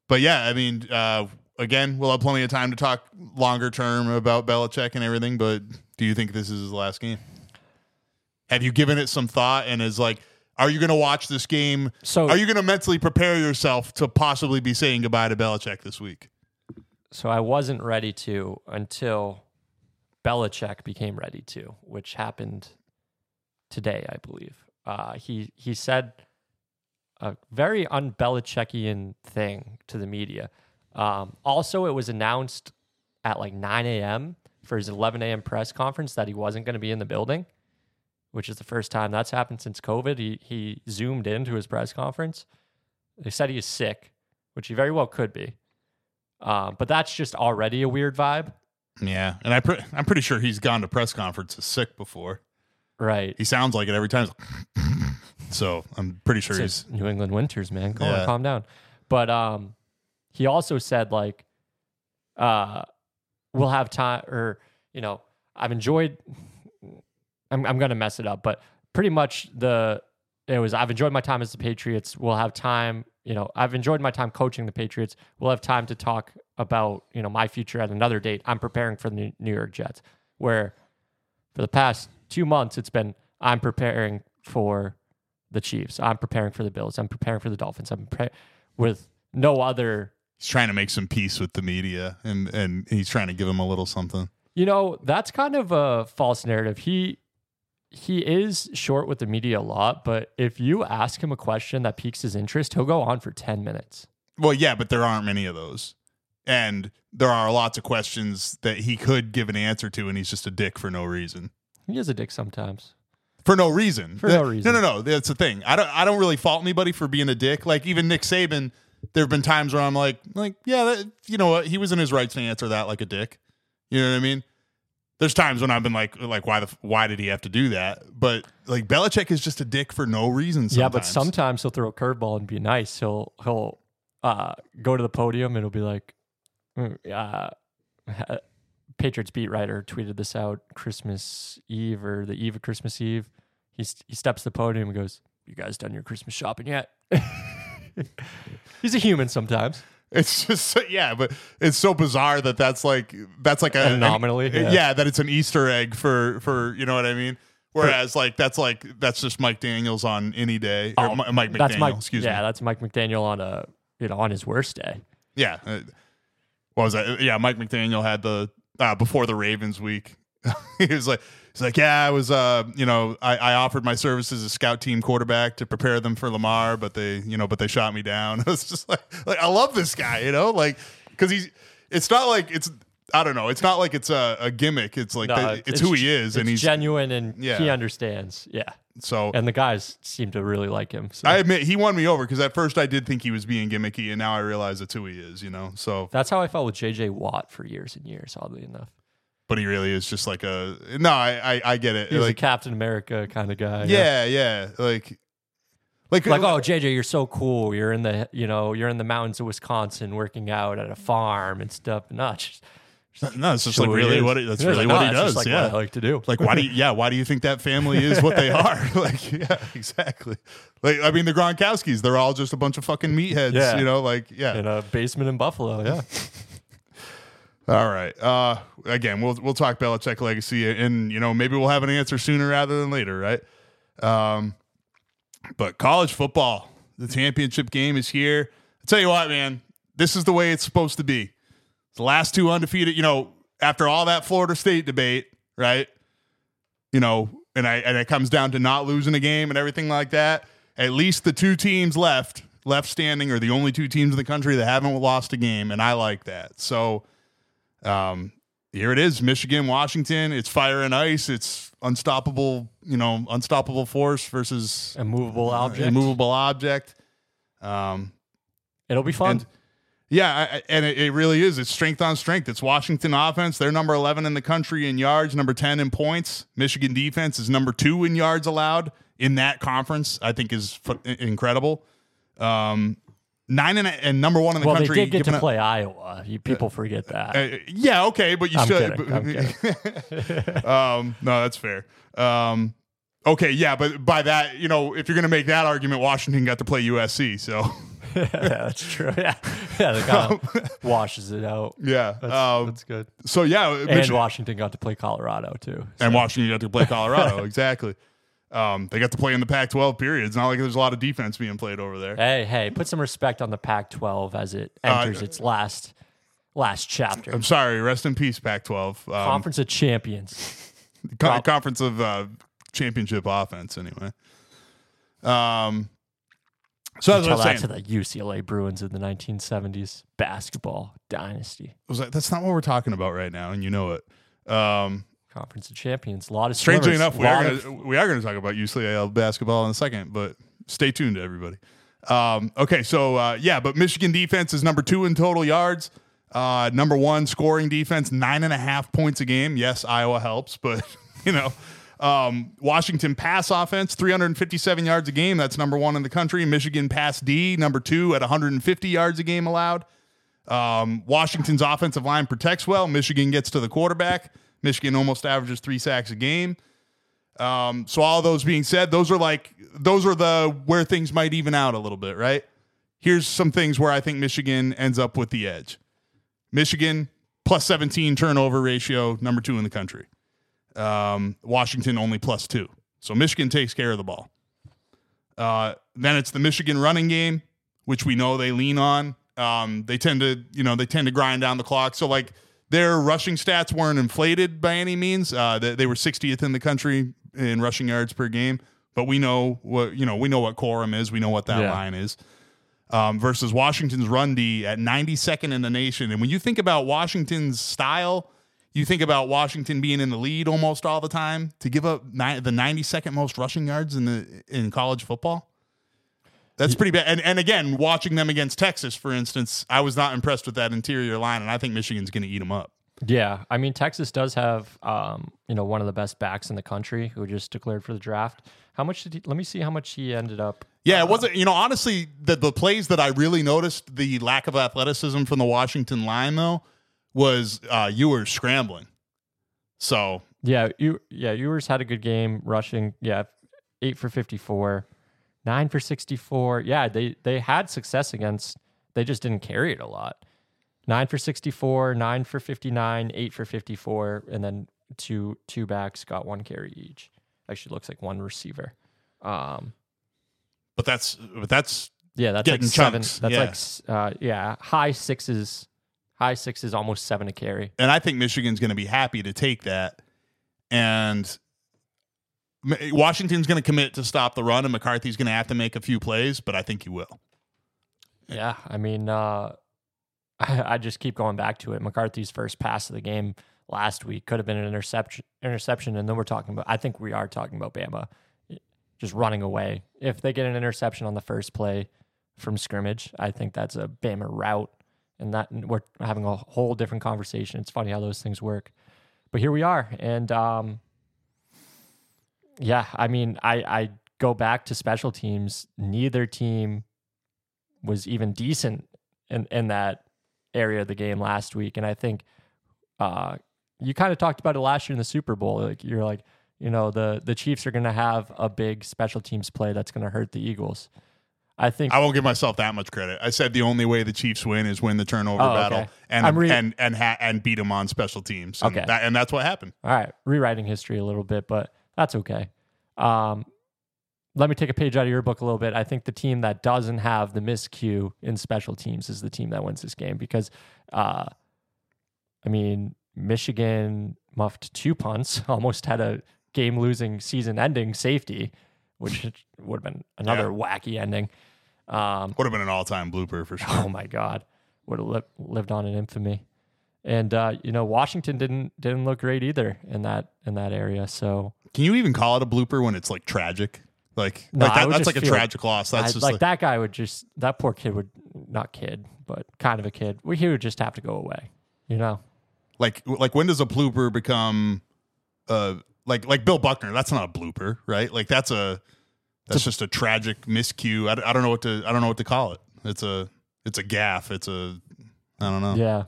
but yeah, I mean, uh, again, we'll have plenty of time to talk longer term about Belichick and everything. But do you think this is his last game? Have you given it some thought? And is like, are you going to watch this game? So Are you going to mentally prepare yourself to possibly be saying goodbye to Belichick this week? So I wasn't ready to until Belichick became ready to, which happened today, I believe. Uh, he he said a very un-Belichickian thing to the media. Um, also, it was announced at like 9 a.m. for his 11 a.m. press conference that he wasn't going to be in the building, which is the first time that's happened since COVID. He he zoomed into his press conference. They said he is sick, which he very well could be. Um, but that's just already a weird vibe, Yeah, and I pre- I'm pretty sure he's gone to press conferences sick before. right? He sounds like it every time. So I'm pretty sure It's he's. New England winters, man. Come Yeah. calm down. But um, he also said like, uh, we'll have time, or you know, I've enjoyed. I'm I'm gonna mess it up, but pretty much the it was I've enjoyed my time as the Patriots. We'll have time. You know, I've enjoyed my time coaching the Patriots. We'll have time to talk about you know my future at another date. I'm preparing for the New- York Jets, where for the past two months it's been I'm preparing for the Chiefs. I'm preparing for the Bills. I'm preparing for the Dolphins. I'm pre- with no other. He's trying to make some peace with the media, and and he's trying to give him a little something. You know, that's kind of a false narrative. He he is short with the media a lot, but if you ask him a question that piques his interest, he'll go on for 10 minutes. Well, yeah, but there aren't many of those, and there are lots of questions that he could give an answer to, and he's just a dick for no reason. He is a dick sometimes. for no reason. For no reason. No, no, no. That's the thing. I don't. I don't really fault anybody for being a dick. Like even Nick Saban. There have been times where I'm like, like, yeah, that, you know what? He was in his rights to answer that like a dick. You know what I mean? There's times when I've been like, like, why the, why did he have to do that? But like, Belichick is just a dick for no reason. Sometimes. Yeah, but sometimes he'll throw a curveball and be nice. He'll he'll uh, go to the podium and it'll be like, mm, uh, Patriots beat writer tweeted this out Christmas Eve or the eve of Christmas Eve. He st- he steps to the podium and goes, "You guys done your Christmas shopping yet?" He's a human sometimes. It's just yeah, but it's so bizarre that that's like that's like a anomaly, an- yeah. that it's an Easter egg for for you know what I mean. Whereas like that's like that's just Mike Daniels on any day or Oh, Mike McDaniel. that's Mike. excuse yeah, me. Yeah, that's Mike McDaniel on a you know on his worst day. Yeah. uh, What was that? Yeah, Mike McDaniel had the uh, before the Ravens week. he was like, he's like, yeah, I was, uh, you know, I, I offered my services as a scout team quarterback to prepare them for Lamar, but they, you know, but they shot me down. It's just like, like I love this guy, you know, like because he's. It's not like it's. I don't know. It's not like it's a, a gimmick. It's like No, that- it's, who he is, and it's he's genuine and Yeah. he understands. Yeah, so. and the guys seem to really like him. So I admit he won me over because at first I did think he was being gimmicky, and now I realize it's who he is. You know, so that's how I felt with JJ Watt for years and years. Oddly enough, but he really is just like a no. I I, I get it. He's like a Captain America kind of guy. Yeah, yeah. Like, like, Like, oh, uh, JJ, you're so cool. You're in the, you know, you're in the mountains of Wisconsin working out at a farm and stuff. No, it's just, no, it's just like really what he, that's Yeah, really like, what no, he does. like yeah. what I like to do. like, why do you, yeah, why do you think that family is what they are? like, yeah, exactly. Like, I mean, the Gronkowskis, they're all just a bunch of fucking meatheads, Yeah. you know, like, yeah. in a basement in Buffalo. Yeah, All right. Uh, again, we'll, we'll talk Belichick legacy and, you know, maybe we'll have an answer sooner rather than later, right? Um, but college football, the championship game is here. I tell you what, man, this is the way it's supposed to be. The last two undefeated, you know, after all that Florida State debate, right? You know, and I and it comes down to not losing a game and everything like that. At least the two teams left left standing are the only two teams in the country that haven't lost a game, and I like that. So, um, here it is, Michigan, Washington. It's fire and ice. It's unstoppable, you know, unstoppable force versus a movable object. immovable object. Um, It'll be fun. and yeah, I- and it, it really is. It's strength on strength. It's Washington offense. They're number 11 in the country in yards, number 10 in points. Michigan defense is number two in yards allowed in that conference. I think is fu- incredible. Um, nine and, and number one in the well, they did get giving to up- play Iowa. You, people forget that. uh, yeah, okay, but you I'm should. kidding. I'm kidding. um, no, that's fair. Um, okay, yeah, but by that, you know, if you're going to make that argument, Washington got to play USC. So yeah, that's true. Yeah, yeah, the kind of washes it out. yeah, That's, um, that's good. so yeah, And Michi- Washington got to play Colorado too. and Washington got to play Colorado. exactly. Um, they got to play in the Pac-12 period. It's not like there's a lot of defense being played over there. Hey, hey, put some respect on the Pac-12 as it Uh, enters its last last chapter. I'm sorry. Rest in peace, Pac-12. Um, Conference of Champions. co- conference of uh, championship offense. Anyway. Um. So as I Tell was that saying, to the UCLA Bruins in the 1970s basketball dynasty. I was that, that's not what we're talking about right now, and you know it. Um, Conference of Champions. A lot of strangely swimmers, enough, we are, of- gonna, we are going to talk about UCLA basketball in a second, but stay tuned, everybody. Um, okay, so uh, yeah, but Michigan defense is number two in total yards. Uh, number one scoring defense, nine and a half points a game. Yes, Iowa helps, but you know, um, Washington pass offense, 357 yards a game. That's number one in the country. Michigan pass D, number two at 150 yards a game allowed. Um, Washington's offensive line protects well. Michigan gets to the quarterback. Michigan almost averages three sacks a game. Um, so all those being said, those are like those are the where things might even out a little bit, right? Here's some things where I think Michigan ends up with the edge. Michigan plus 17 turnover ratio, number two in the country. Um, Washington only plus two. So Michigan takes care of the ball. Uh, then it's the Michigan running game, which we know they lean on. Um, they tend to, you know, they tend to grind down the clock. So like their rushing stats weren't inflated by any means. Uh, they, they were 60th in the country in rushing yards per game. But we know what you know. We know what Corum is. We know what that Yeah. line is. Um, versus Washington's run D at 92nd in the nation. And when you think about Washington's style, you think about Washington being in the lead almost all the time to give up ni- the 92nd most rushing yards in the in college football. That's pretty bad. And and again, watching them against Texas, for instance, I was not impressed with that interior line, and I think Michigan's going to eat them up. Yeah, I mean Texas does have um, you know one of the best backs in the country who just declared for the draft. How much did he? Let me see how much he ended up. Yeah, it wasn't. You know, honestly, the the plays that I really noticed the lack of athleticism from the Washington line though was uh, you were scrambling. So Yeah, you yeah Ewers had a good game rushing. Yeah, eight for fifty four, nine for sixty four. Yeah, they they had success against. They just didn't carry it a lot. Nine for sixty four, nine for fifty nine, eight for fifty four, and then two two backs got one carry each. Actually, looks like one receiver. Um, but that's but that's yeah, that's Getting like seven. chunks, That's yeah. like uh, yeah, high sixes, high sixes, almost seven to carry. and I think Michigan's going to be happy to take that. And Washington's going to commit to stop the run, and McCarthy's going to have to make a few plays, but I think he will. Yeah, I mean, uh, I, I just keep going back to it. McCarthy's first pass of the game last week could have been an interception. Interception, and then we're talking about. I think we are talking about Bama just running away. If they get an interception on the first play from scrimmage, I think that's a Bama route, and that and we're having a whole different conversation. It's funny how those things work, but here we are, and um, yeah, I mean, I I go back to special teams. Neither team was even decent in, in that area of the game last week. And I think uh, you kind of talked about it last year in the Super Bowl. Like you're like, you know, the the Chiefs are going to have a big special teams play that's going to hurt the Eagles. I think I won't give myself that much credit. I said the only way the Chiefs win is win the turnover Oh, okay. battle and re- and and ha- and beat them on special teams. And Okay. that, and that's what happened. all right, rewriting history a little bit, but that's okay. Um, let me take a page out of your book a little bit. I think the team that doesn't have the miscue in special teams is the team that wins this game because, uh, I mean, Michigan muffed two punts, almost had a game losing season ending safety, which would have been another wacky ending. Um, Would have been an all time blooper for sure. oh my God, would have li- lived on in infamy. And uh, you know, Washington didn't didn't look great either in that in that area. So Can you even call it a blooper when it's like tragic? Like, No, like that, that's like a tragic loss. That's I- just like, like, that guy would just that poor kid would not kid, but kind of a kid. He would just have to go away. You know? like like when does a blooper become uh like like Bill Buckner? That's not a blooper, right? Like that's a that's just a tragic miscue. I, I don't know what to I don't know what to call it. It's a it's a gaff. It's a I don't know. Yeah.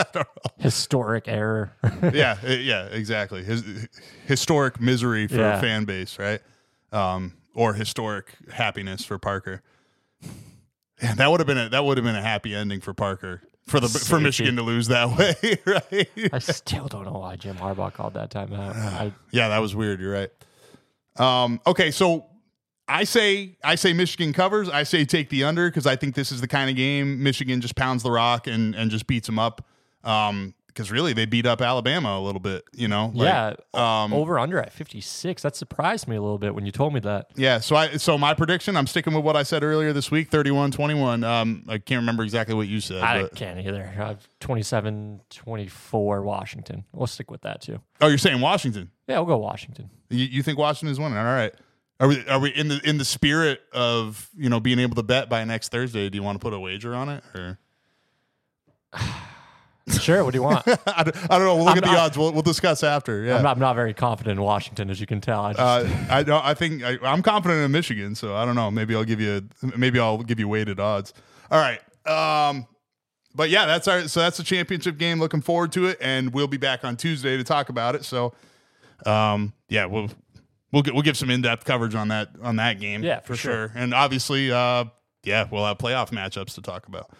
I don't know. Historic error. yeah, uh, yeah, exactly. His historic misery for Yeah. a fan base, right? Um, or historic happiness for Parker. Yeah, that would have been a that would have been a happy ending for Parker for the for Michigan to lose that way, right? I still don't know why Jim Harbaugh called that timeout. I, Yeah, that was weird. You're right. Um, okay, so I say I say Michigan covers. I say take the under because I think this is the kind of game Michigan just pounds the rock and and just beats them up. Um, because really they beat up Alabama a little bit. You know. Like, yeah. Um, over under at 56. That surprised me a little bit when you told me that. Yeah, so I so my prediction, I'm sticking with what I said earlier this week, 31-21. Um, I can't remember exactly what you said. I but- can't either. I have 27 24 Washington. We'll stick with that too. oh, you're saying Washington? Yeah, we'll go Washington. You, you think Washington is winning? All right. Are we are we in the in the spirit of you know being able to bet by next Thursday? Do you want to put a wager on it or? Sure. What do you want? I don't, I don't know. We'll look I'm at the odds. We'll, we'll discuss after. Yeah. I'm, not, I'm not very confident in Washington, as you can tell. I just, uh, I don't. I think I, I'm confident in Michigan, so I don't know. Maybe I'll give you. Maybe I'll give you weighted odds. All right. Um, but yeah, that's our. So that's the championship game. Looking forward to it, and we'll be back on Tuesday to talk about it. So, um, yeah, we'll we'll get, we'll give some in depth coverage on that on that game. Yeah, for sure. And obviously, uh, yeah, we'll have playoff matchups to talk about.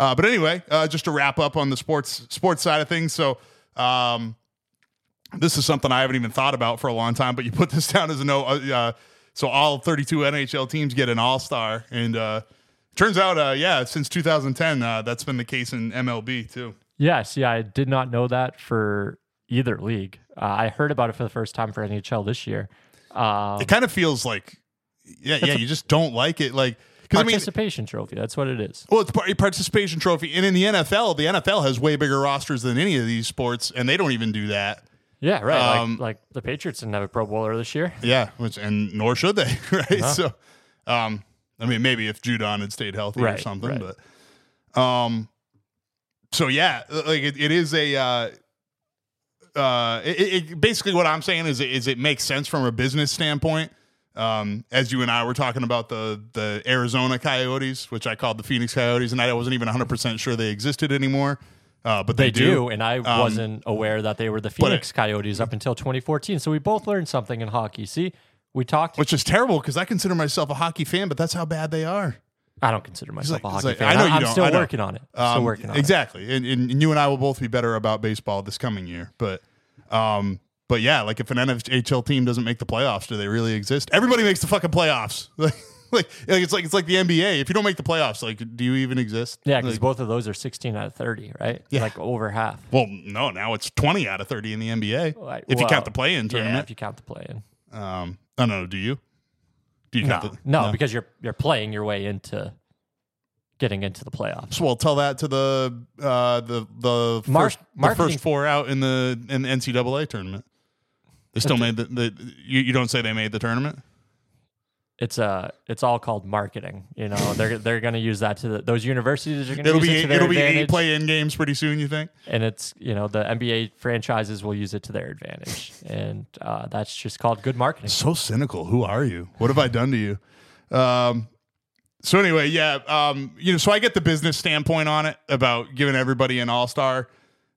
Uh, but anyway, uh, just to wrap up on the sports sports side of things. So, um, this is something I haven't even thought about for a long time, but you put this down as a no. Uh, uh, so all 32 NHL teams get an All Star, and uh, turns out, uh, yeah, since 2010, uh, that's been the case in MLB too. yes, yeah, I did not know that for either league. Uh, I heard about it for the first time for NHL this year. Um, It kind of feels like, yeah, yeah, you just don't like it, like Because I mean, Participation trophy. That's what it is. well, it's a participation trophy, and in the NFL, the NFL has way bigger rosters than any of these sports, and they don't even do that. Yeah, right. Um, like, like the Patriots didn't have a Pro Bowler this year. Yeah, which and nor should they, right? So, um, I mean, maybe if Judon had stayed healthy or something, right. but, um, so yeah, like it, it is a, uh, uh, it, it basically what I'm saying is, is it makes sense from a business standpoint. Um, as you and I were talking about the the Arizona Coyotes, which I called the Phoenix Coyotes, and I wasn't even 100 percent sure they existed anymore, uh, but they, They do, and I Um, wasn't aware that they were the it- Phoenix Coyotes up until 2014. So we both learned something in hockey. See, we talked. which is terrible because I consider myself a hockey fan, but that's how bad they are. I don't consider myself like- a hockey like- fan. I know you I'm don't, still working on it. still Um, working on it. exactly, and, and, and you and I will both be better about baseball this coming year. But, um, but yeah, like if an NHL team doesn't make the playoffs, do they really exist? Everybody makes the fucking playoffs. Like, like, like it's like it's like the NBA. If you don't make the playoffs, like, do you even exist? Yeah, because Like, both of those are 16 out of 30, right? Yeah. Like over half. well, no, now it's twenty out of thirty in the NBA Like, if you count the play-in Yeah, tournament. if you count the play in. um, I don't know. Do you? Do you No, count the no, because you're you're playing your way into getting into the playoffs. So, well, tell that to the uh, the the Mar- first the first four out in the in the NCAA tournament. They still made the, the you, you don't say they made the tournament. It's uh it's all called marketing. You know, they're they're going to use that to the, those universities are going to It'll use be it to their it'll be eight advantage, play-in games pretty soon. You think? and it's you know the NBA franchises will use it to their advantage, and uh, that's just called good marketing. So cynical. Who are you? What have I done to you? Um. So anyway, yeah. Um. You know, so I get the business standpoint on it about giving everybody an all star.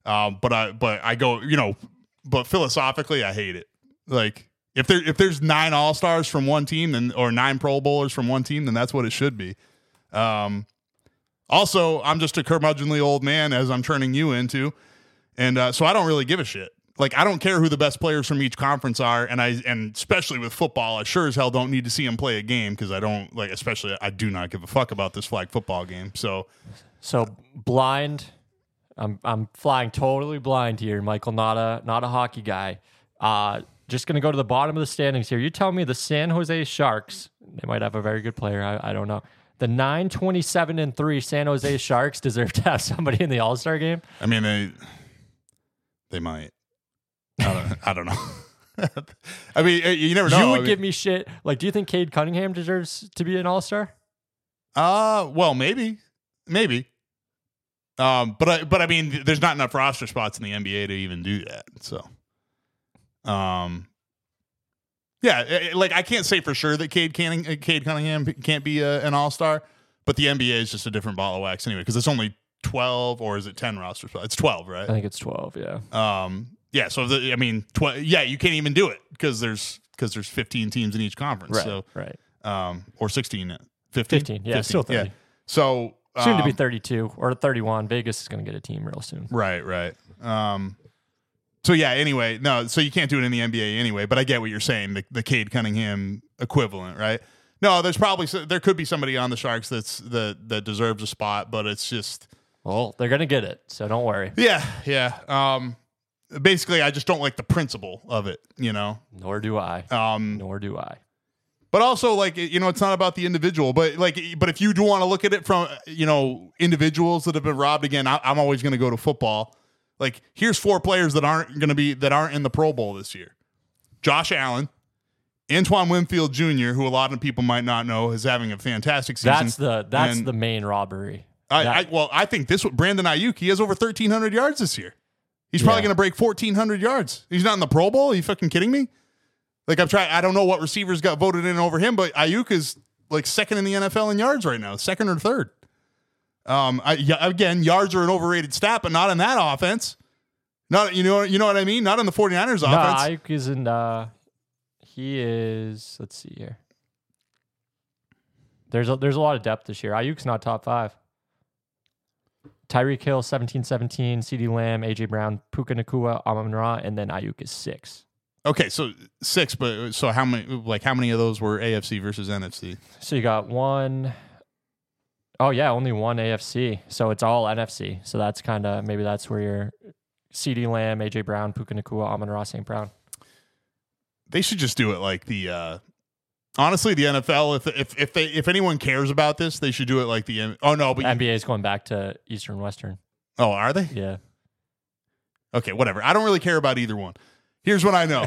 Um. But I but I go you know, but philosophically I hate it. Like if there if there's nine all stars from one team then or nine Pro Bowlers from one team then that's what it should be. Um. Also, I'm just a curmudgeonly old man as I'm turning you into, and uh, so I don't really give a shit. Like I don't care who the best players from each conference are, and I and especially with football, I sure as hell don't need to see them play a game because I don't like. Especially, I do not give a fuck about this flag football game. So So blind, I'm I'm flying totally blind here, Michael. Not a not a hockey guy. Uh, just gonna go to the bottom of the standings here. You tell me the San Jose Sharks. They might have a very good player. I, I don't know. The nine twenty seven and three San Jose Sharks deserve to have somebody in the All Star game. I mean, they they might. I don't, I don't know. I mean, you never know. you I would mean- give me shit. Like, do you think Cade Cunningham deserves to be an All Star? Uh, well, maybe, maybe. Um, but I, but I mean, there's not enough roster spots in the NBA to even do that. So, um, yeah, eh, eh, like I can't say for sure that Cade Canning, uh, Cade Cunningham can't be a, an All Star, but the NBA is just a different ball of wax anyway because it's only twelve or is it ten roster spots? It's twelve, right? I think it's twelve. Yeah. Um, yeah. So the, I mean, tw- yeah, you can't even do it because there's because there's 15 teams in each conference. Right. So, right. um, or 16, 15, 15. Yeah. Still thirty. So Soon to be um, 32 or 31. Vegas is going to get a team real soon. Right, right. Um, so yeah. Anyway, no. So you can't do it in the NBA anyway. But I get what you're saying. The, the Cade Cunningham equivalent, right? No, there's probably there could be somebody on the Sharks that's that that deserves a spot, but it's just Well, they're going to get it, so don't worry. yeah, yeah. Um, basically, I just don't like the principle of it, you know. Nor do I. Um, Nor do I. but also like you know, it's not about the individual, but like, but if you do want to look at it from you know individuals that have been robbed again, I, I'm always going to go to football. Like, here's four players that aren't going to be that aren't in the Pro Bowl this year: Josh Allen, Antoine Winfield Jr., who a lot of people might not know is having a fantastic season. That's the that's And the main robbery. I, that- I well, I think this Brandon Aiyuk. He has over 1,300 yards this year. He's probably Yeah. going to break 1,400 yards. He's not in the Pro Bowl. Are you fucking kidding me? Like I'm trying. I don't know what receivers got voted in over him, but Aiyuk is like second in the NFL in yards right now, second or third. Um, I, again, yards are an overrated stat, but not in that offense. Not you know you know what I mean. Not in the 49ers No, offense. Aiyuk is in. Uh, he is. Let's see here. There's a, there's a lot of depth this year. Aiyuk's not top five. Tyreek Hill, 17 17, CeeDee Lamb, AJ Brown, Puka Nacua, Amon Ra, and then Aiyuk is six. Okay, so six, but so how many? Like how many of those were AFC versus NFC? So you got one oh yeah, only one AFC. So it's all NFC. So that's kind of maybe that's where your CeeDee Lamb, AJ Brown, Puka Nacua, Amon Ross, St. Brown. They should just do it like the uh Honestly, the NFL, if if if they if anyone cares about this, they should do it like the M- oh no, but NBA is going back to Eastern Western. oh are they? Yeah. Okay, whatever. I don't really care about either one. Here's what I know.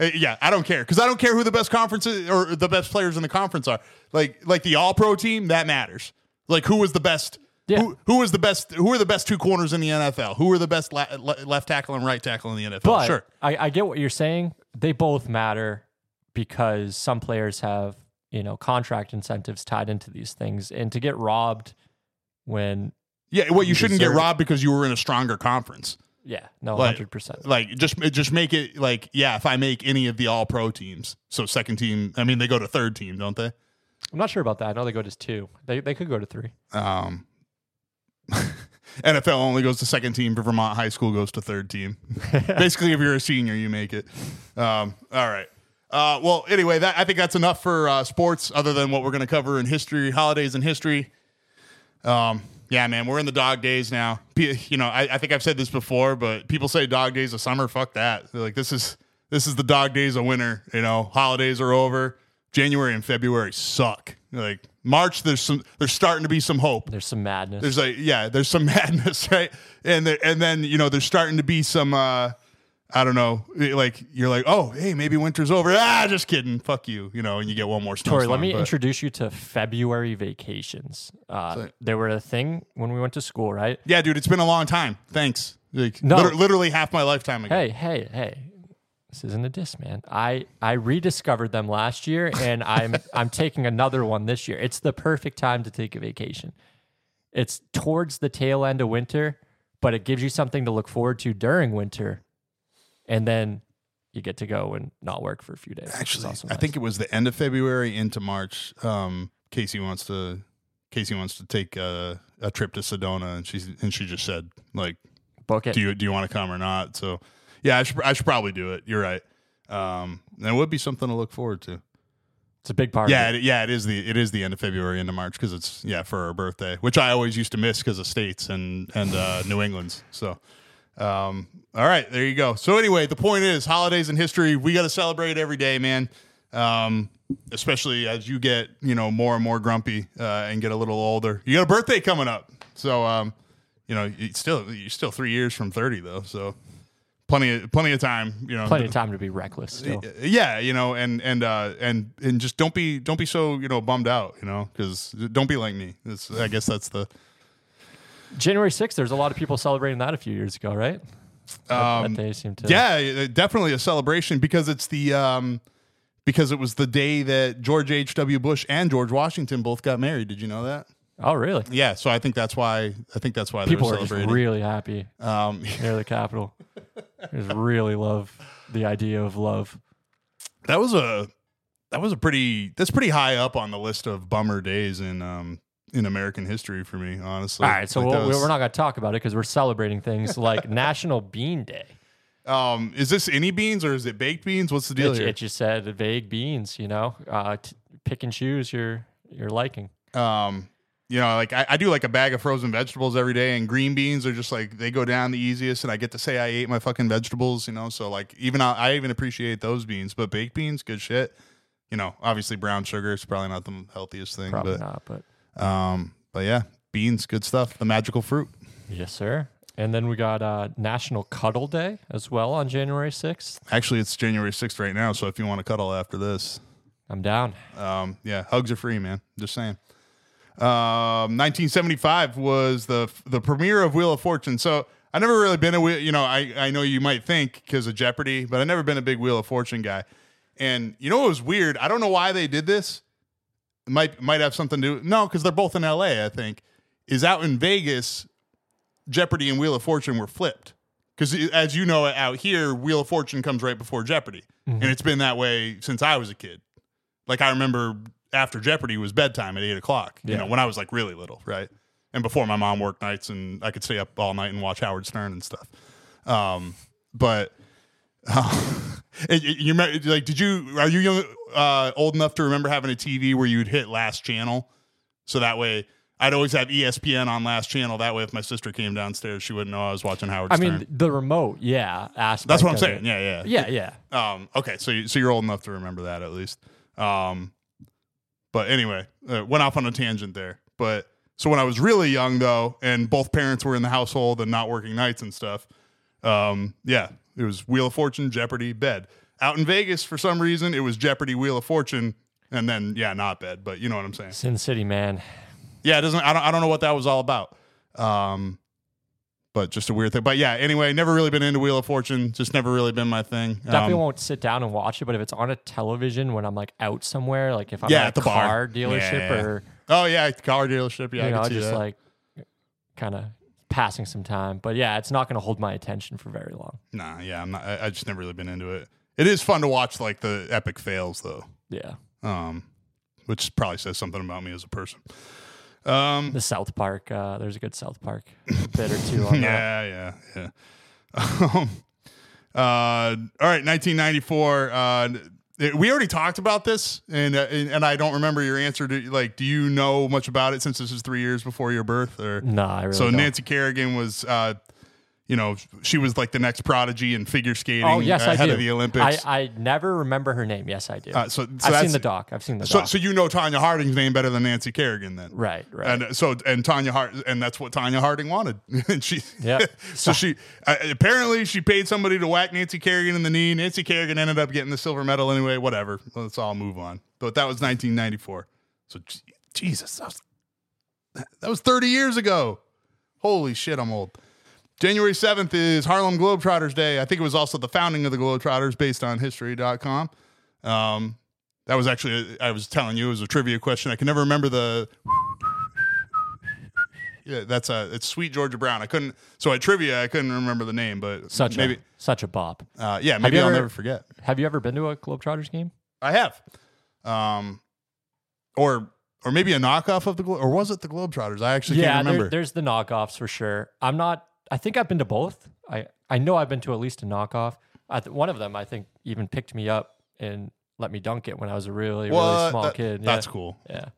yeah, I don't care because I don't care who the best conference is, or the best players in the conference are. Like like the All Pro team that matters. Like who was the best? Yeah. Who, who was the best? Who are the best two corners in the NFL? Who are the best la- le- left tackle and right tackle in the NFL? But sure. I, I get what you're saying. They both matter because some players have, you know, contract incentives tied into these things. And to get robbed when Yeah, well, you, You shouldn't get it. robbed because you were in a stronger conference. Yeah, no, Like- hundred percent. Like just just make it like yeah. If I make any of the All Pro teams, so second team. I mean, they go to third team, don't they? I'm not sure about that. I know they go to two. They they could go to three. Um, NFL only goes to second team, but Vermont High School goes to third team. Basically, if you're a senior, you make it. Um, all right. Uh, well, anyway, that I think that's enough for uh, sports. Other than what we're going to cover in history, holidays and history. Um, yeah, man, we're in the dog days now. You know, I, I think I've said this before, but people say dog days of summer. Fuck that. They're like this is this is the dog days of winter. You know, holidays are over. January and February suck. Like March, there's some. There's starting to be some hope. There's some madness. There's like yeah, there's some madness, right? And there, and then you know there's starting to be some uh I don't know, like you're like, "Oh, hey, maybe winter's over." Ah, just kidding. Fuck you, you know, and you get one more Tori, let me but- introduce you to February vacations. Uh, So- they were a thing when we went to school, right? Yeah, dude, it's been a long time. Thanks. Like No. liter- literally half my lifetime ago. Hey, hey, hey. This isn't a diss, man. I I rediscovered them last year and I'm I'm taking another one this year. It's the perfect time to take a vacation. It's towards the tail end of winter, but it gives you something to look forward to during winter. And then you get to go and not work for a few days. Actually, I nice. think it was the end of February into March. Um, Casey wants to Casey wants to take a, a trip to Sedona, and she's and she just said like, book it. do you do you want to come or not? So yeah, I should I should probably do it. You're right. Um, and it would be something to look forward to. it's a big part Yeah, it. it, yeah, it is the it is the end of February into March because it's yeah for her birthday, which I always used to miss because of states and and uh, New England's. So, um, all right, there you go. So anyway, the point is holidays in history. We got to celebrate every day, man. Um, especially as you get you know more and more grumpy uh, and get a little older. You got a birthday coming up, so um, you know you still you're still three years from thirty though, so plenty of plenty of time. You know, Plenty of time to be reckless still. yeah you know and and uh and and just don't be don't be so you know bummed out you know because don't be like me it's, i guess that's the January 6th, there's a lot of people celebrating that a few years ago, right? Um, that they seem to yeah definitely a celebration because it's the um because it was the day that george h.w bush and george washington both got married did you know that Oh, really? yeah so i think that's why i think that's why People are really happy um near the Capitol. just really love the idea of love. that was a that was a pretty that's pretty high up on the list of bummer days in um in american history for me honestly All right, so Like, we'll, was... we're not going to talk about it because we're celebrating things like National Bean Day. Um, is this any beans or is it baked beans? What's the deal It, here? it just said vague beans, you know, uh, t- pick and choose your your liking. um, you know, like I, I do like a bag of frozen vegetables every day, and green beans are just like they go down the easiest, and I get to say I ate my fucking vegetables, you know. So like even I, I even appreciate those beans, but baked beans, good shit. You know, obviously brown sugar is probably not the healthiest thing, Probably not, but but um, but yeah, beans, good stuff. The magical fruit. yes, sir. And then we got uh, National Cuddle Day as well on January 6th. Actually, it's January sixth right now, so if you want to cuddle after this, I'm down. Um, yeah, hugs are free, man. Just saying. Um, 1975 was the the premiere of Wheel of Fortune. So I never really been a wheel. You know, I I know you might think because of Jeopardy, but I never been a big Wheel of Fortune guy. And you know what was weird? I don't know why they did this. Might might have something to do. No, because they're both in L.A. I think is out in Vegas. Jeopardy and Wheel of Fortune were flipped. Because as you know, out here, Wheel of Fortune comes right before Jeopardy, and it's been that way since I was a kid. Like I remember after Jeopardy was bedtime at eight o'clock. You know, when I was like really little, right? And before my mom worked nights, and I could stay up all night and watch Howard Stern and stuff. Um, but and you, remember, like, did you are you young, uh, old enough to remember having a TV where you'd hit last channel, so that way. I'd always have ESPN on last channel. That way, if my sister came downstairs, she wouldn't know I was watching Howard I Stern. mean, the remote, yeah. Aspect That's what I'm of saying. it. Yeah, yeah. Yeah, yeah. Um, okay, so you, so you're old enough to remember that at least. Um, but anyway, uh, went off on a tangent there. But so when I was really young, though, and both parents were in the household and not working nights and stuff, um, yeah, it was Wheel of Fortune, Jeopardy, bed. Out in Vegas, for some reason, it was Jeopardy, Wheel of Fortune, and then yeah, not bed. But you know what I'm saying? Sin City, man. Yeah, it doesn't. I don't. I don't know what that was all about. Um, but just a weird thing. But yeah, anyway, never really been into Wheel of Fortune. Just never really been my thing. Definitely Um, won't sit down and watch it, but if it's on a television when I'm like out somewhere, like if I'm Yeah, at at the bar. car dealership Yeah. or Oh yeah, car dealership. Yeah, you I know, just that. like kind of passing some time. But yeah, it's not going to hold my attention for very long. Nah, yeah, I'm not. I, I just never really been into it. It is fun to watch like the epic fails though, Yeah, um, which probably says something about me as a person. Um, the South Park. Uh, there's a good South Park bit or two on that. yeah, yeah, yeah. Um, uh, all right, 1994. Uh, we already talked about this, and, uh, and and I don't remember your answer to like. Do you know much about it since this is three years before your birth? Or No, I really so don't. Nancy Kerrigan was, uh, you know, she was like the next prodigy in figure skating. Oh yes, I do. of the Olympics. I, I never remember her name. Yes, I do. Uh, so- so I've seen the doc. I've seen the so doc. so you know Tonya Harding's name better than Nancy Kerrigan then. right, right. And uh, so, and Tanya Hart, and that's what Tonya Harding wanted. and she, Yep. so she uh, apparently she paid somebody to whack Nancy Kerrigan in the knee. Nancy Kerrigan ended up getting the silver medal anyway. Whatever. Let's all move on. But that was 1994. So Jesus, that was, that was 30 years ago. Holy shit, I'm old. January 7th is Harlem Globetrotters Day. I think it was also the founding of the Globetrotters based on history.com. Um, that was actually, I was telling you, it was a trivia question. I can never remember the yeah, that's a it's Sweet Georgia Brown. I couldn't so at trivia I couldn't remember the name, but such maybe a such a bop. uh, yeah maybe I'll ever- never forget. Have you ever been to a Globetrotters game? I have, um, or or maybe a knockoff of the Glo- or was it the Globetrotters? I actually yeah, can't there- remember. there's the knockoffs for sure. I'm not. I think I've been to both. I I know I've been to at least a knockoff. I th- one of them I think even picked me up and let me dunk it when I was a really really small That- kid. Yeah. That's cool. Yeah.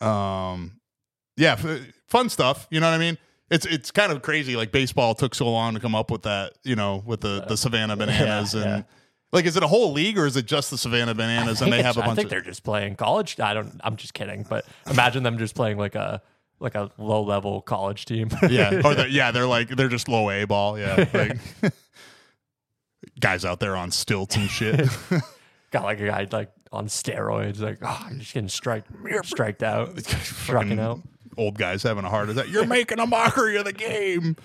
Um, yeah, f- fun stuff. You know what I mean? It's it's kind of crazy. Like baseball took so long to come up with that. You know, with the the Savannah Bananas and. yeah. Like, is it a whole league or is it just the Savannah Bananas and they have a bunch of. I think of they're just playing college. I don't. I'm just kidding. But imagine them just playing like a like a low level college team. yeah, or they're, yeah, they're like they're just low A ball. Yeah, like, guys out there on stilts and shit. got like a guy like on steroids. Like oh, you're just getting strike striked out, struck Fucking out. Old guys having a heart attack. You're making a mockery of the game.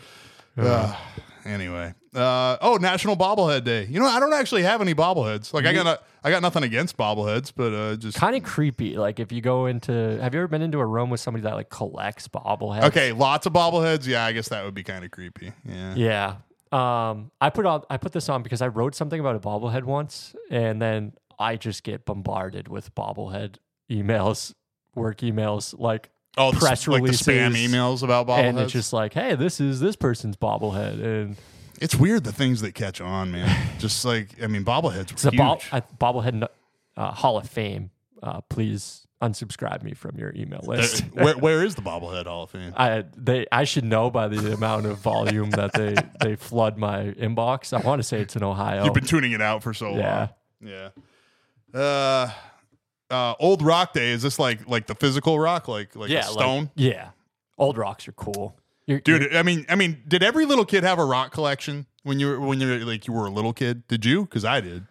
Uh, anyway, uh, oh, National Bobblehead Day. You know, I don't actually have any bobbleheads. Like, I got a, I got nothing against bobbleheads, but uh, just Kind of creepy. Like if you go into, have you ever been into a room with somebody that like collects bobbleheads? okay. Lots of bobbleheads. Yeah, I guess that would be kind of creepy. Yeah. Yeah. Um, I put on I put this on because I wrote something about a bobblehead once, and then I just get bombarded with bobblehead emails, work emails, like Oh, the, press like the spam emails about bobbleheads. and it's just like, hey, this is this person's bobblehead, and It's weird the things that catch on, man. Just like I mean, bobbleheads it's a huge. a bobblehead uh, Hall of Fame. Uh, please unsubscribe me from your email list. Where, where is the bobblehead Hall of Fame? I they I should know by the amount of volume that they they flood my inbox. I want to say it's in Ohio. You've been tuning it out for so Yeah. long. Yeah. Uh, uh, old rock day. Is this like like the physical rock, like like yeah, a stone? Like, yeah, old rocks are cool. You're, you're- Dude, I mean, I mean, did every little kid have a rock collection when you were when you were like you were a little kid? Did you? Because I did.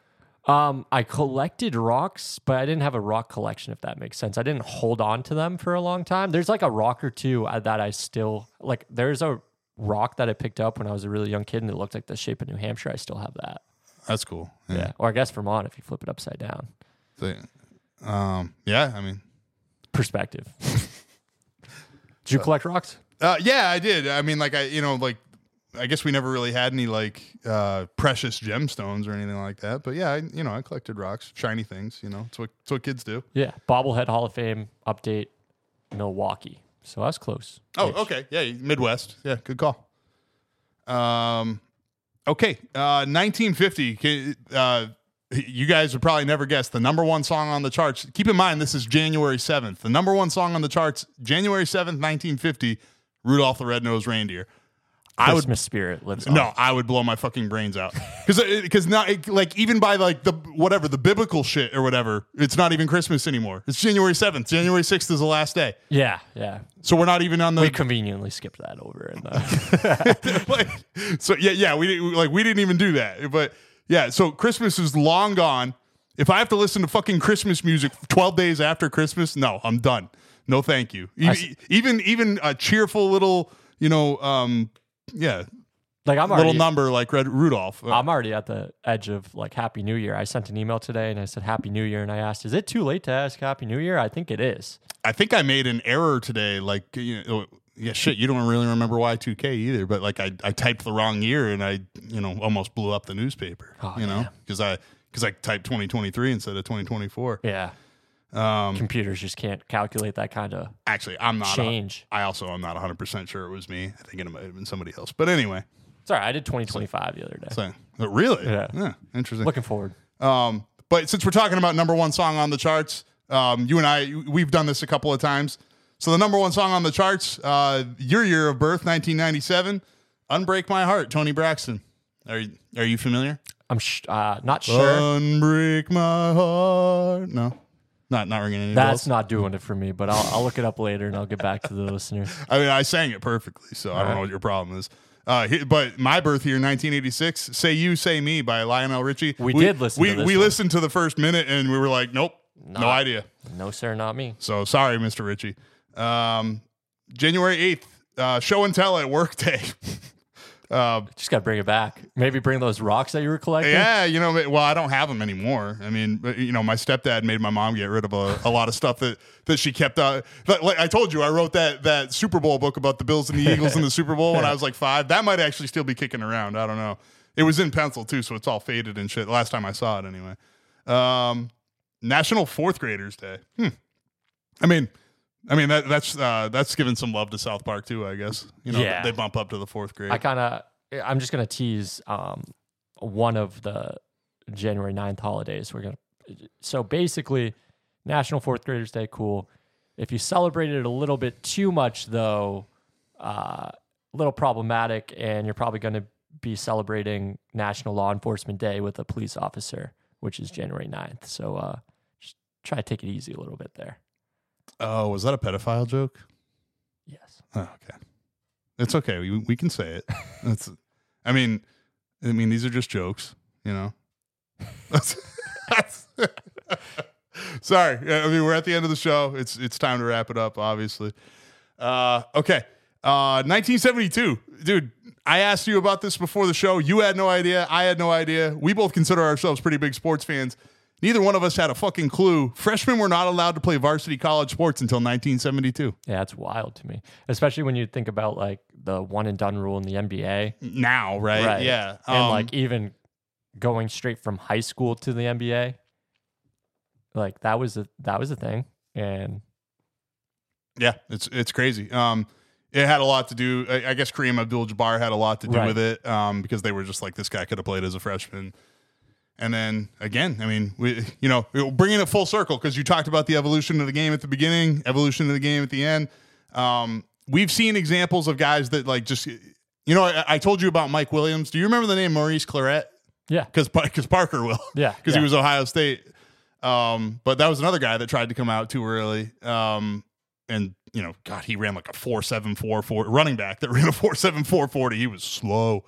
um, I collected rocks, but I didn't have a rock collection. If that makes sense, I didn't hold on to them for a long time. There's like a rock or two uh, that I still like. There's a rock that I picked up when I was a really young kid, and it looked like the shape of New Hampshire. I still have that. That's cool. Yeah, or I guess Vermont if you flip it upside down. So, um, yeah. I mean, Perspective. Did you collect rocks? uh, yeah, I did. I mean, like I, you know, like I guess we never really had any like uh, precious gemstones or anything like that. But yeah, I, you know, I collected rocks, shiny things. You know, it's what it's what kids do. Yeah, bobblehead Hall of Fame update, Milwaukee. So that's close. Oh, Ish. okay. Yeah, Midwest. Yeah, good call. Um, okay. Uh, 1950. Uh, you guys would probably never guess the number one song on the charts. Keep in mind, this is January 7th. The number one song on the charts, January 7th, 1950, Rudolph the Red-Nosed Reindeer. I would Christmas spirit lives on. no, I would blow my fucking brains out because because uh, not like even by like the whatever the biblical shit or whatever, it's not even Christmas anymore. It's January seventh. January sixth is the last day, Yeah, yeah. so we're not even on the We conveniently skipped that over. In the, like, so yeah, yeah, we didn't like we didn't even do that. But yeah, so Christmas is long gone. If I have to listen to fucking Christmas music 12 days after Christmas, no, I'm done. No, thank you. E- s- Even even a cheerful little, you know, um, yeah, like I'm little already, number like Red Rudolph. Uh, I'm already at the edge of like Happy New Year. I sent an email today and I said Happy New Year, and I asked, "Is it too late to ask Happy New Year?" I think it is. I think I made an error today. Like, you know, yeah, shit, you don't really remember Y2K either, but like I, I typed the wrong year and I, you know, almost blew up the newspaper, Oh, you know, because I, because I typed 2023 instead of 2024. Yeah. Um, Computers just can't calculate that kind of actually, I'm not. change. I also am not 100% sure it was me. I think it might have been somebody else. But anyway, Sorry, I did 2025 the other day. so, but really? Yeah. interesting. Looking forward. Um, but since we're talking about number one song on the charts, um, you and I, we've done this a couple of times. So the number one song on the charts, uh, your year of birth, 1997, "Unbreak My Heart," Toni Braxton. Are you, are you familiar? I'm sh- uh, not sure. Unbreak my heart. No, not not ringing any That's bells. not doing it for me, but I'll, I'll look it up later and I'll get back to the listeners. I mean, I sang it perfectly, so I don't know what your problem is. Uh, he- but my birth year, 1986, "Say You, Say Me" by Lionel Richie. We did listen We to this we one. listened to the first minute and we were like, nope, no idea. No, sir, not me. So sorry, Mr. Richie. Um, January 8th, uh, show and tell at work day. uh, Just got to bring it back. Maybe bring those rocks that you were collecting. yeah, you know, well, I don't have them anymore. I mean, you know, my stepdad made my mom get rid of a, a lot of stuff that, that she kept. Uh, but like I told you, I wrote that that Super Bowl book about the Bills and the Eagles in the Super Bowl when I was like five. That might actually still be kicking around. I don't know. It was in pencil too, so it's all faded and shit. Last time I saw it, anyway. Um, National Fourth Graders Day. Hmm. I mean, I mean that that's uh, that's giving some love to South Park too. I guess you know Yeah. they bump up to the fourth grade. I kind of, I'm just going to tease um, one of the January 9th holidays. We're to, so basically, National Fourth Graders Day, cool. If you celebrated it a little bit too much, though, uh, a little problematic, and you're probably going to be celebrating National Law Enforcement Day with a police officer, which is January 9th. So uh, just try to take it easy a little bit there. Oh, was that a pedophile joke? Yes. Oh, okay. It's okay. We, we can say it. That's, I mean, I mean, these are just jokes, you know? That's, that's sorry. I mean, we're at the end of the show. It's, it's time to wrap it up, obviously. Uh, okay. Uh, 1972. Dude, I asked you about this before the show. You had no idea. I had no idea. We both consider ourselves pretty big sports fans. Neither one of us had a fucking clue. Freshmen were not allowed to play varsity college sports until 1972. Yeah, that's wild to me, especially when you think about like the one and done rule in the NBA. Now, right? Right. Yeah. and Um, like even going straight from high school to the NBA, like that was a that was a thing. And Yeah, it's it's crazy. Um, it had a lot to do. I, I guess Kareem Abdul-Jabbar had a lot to do Right. with it. Um, because they were just like this guy could have played as a freshman. And then again, I mean, we you know bringing it full circle because you talked about the evolution of the game at the beginning, evolution of the game at the end. Um, we've seen examples of guys that like just you know I, I told you about Mike Williams. Do you remember the name Maurice Clarett? yeah, Because because Parker will. Yeah, because yeah. he was Ohio State. Um, but that was another guy that tried to come out too early. Um, and you know, God, he ran like a four seven four four running back that ran a four seven four forty. He was slow.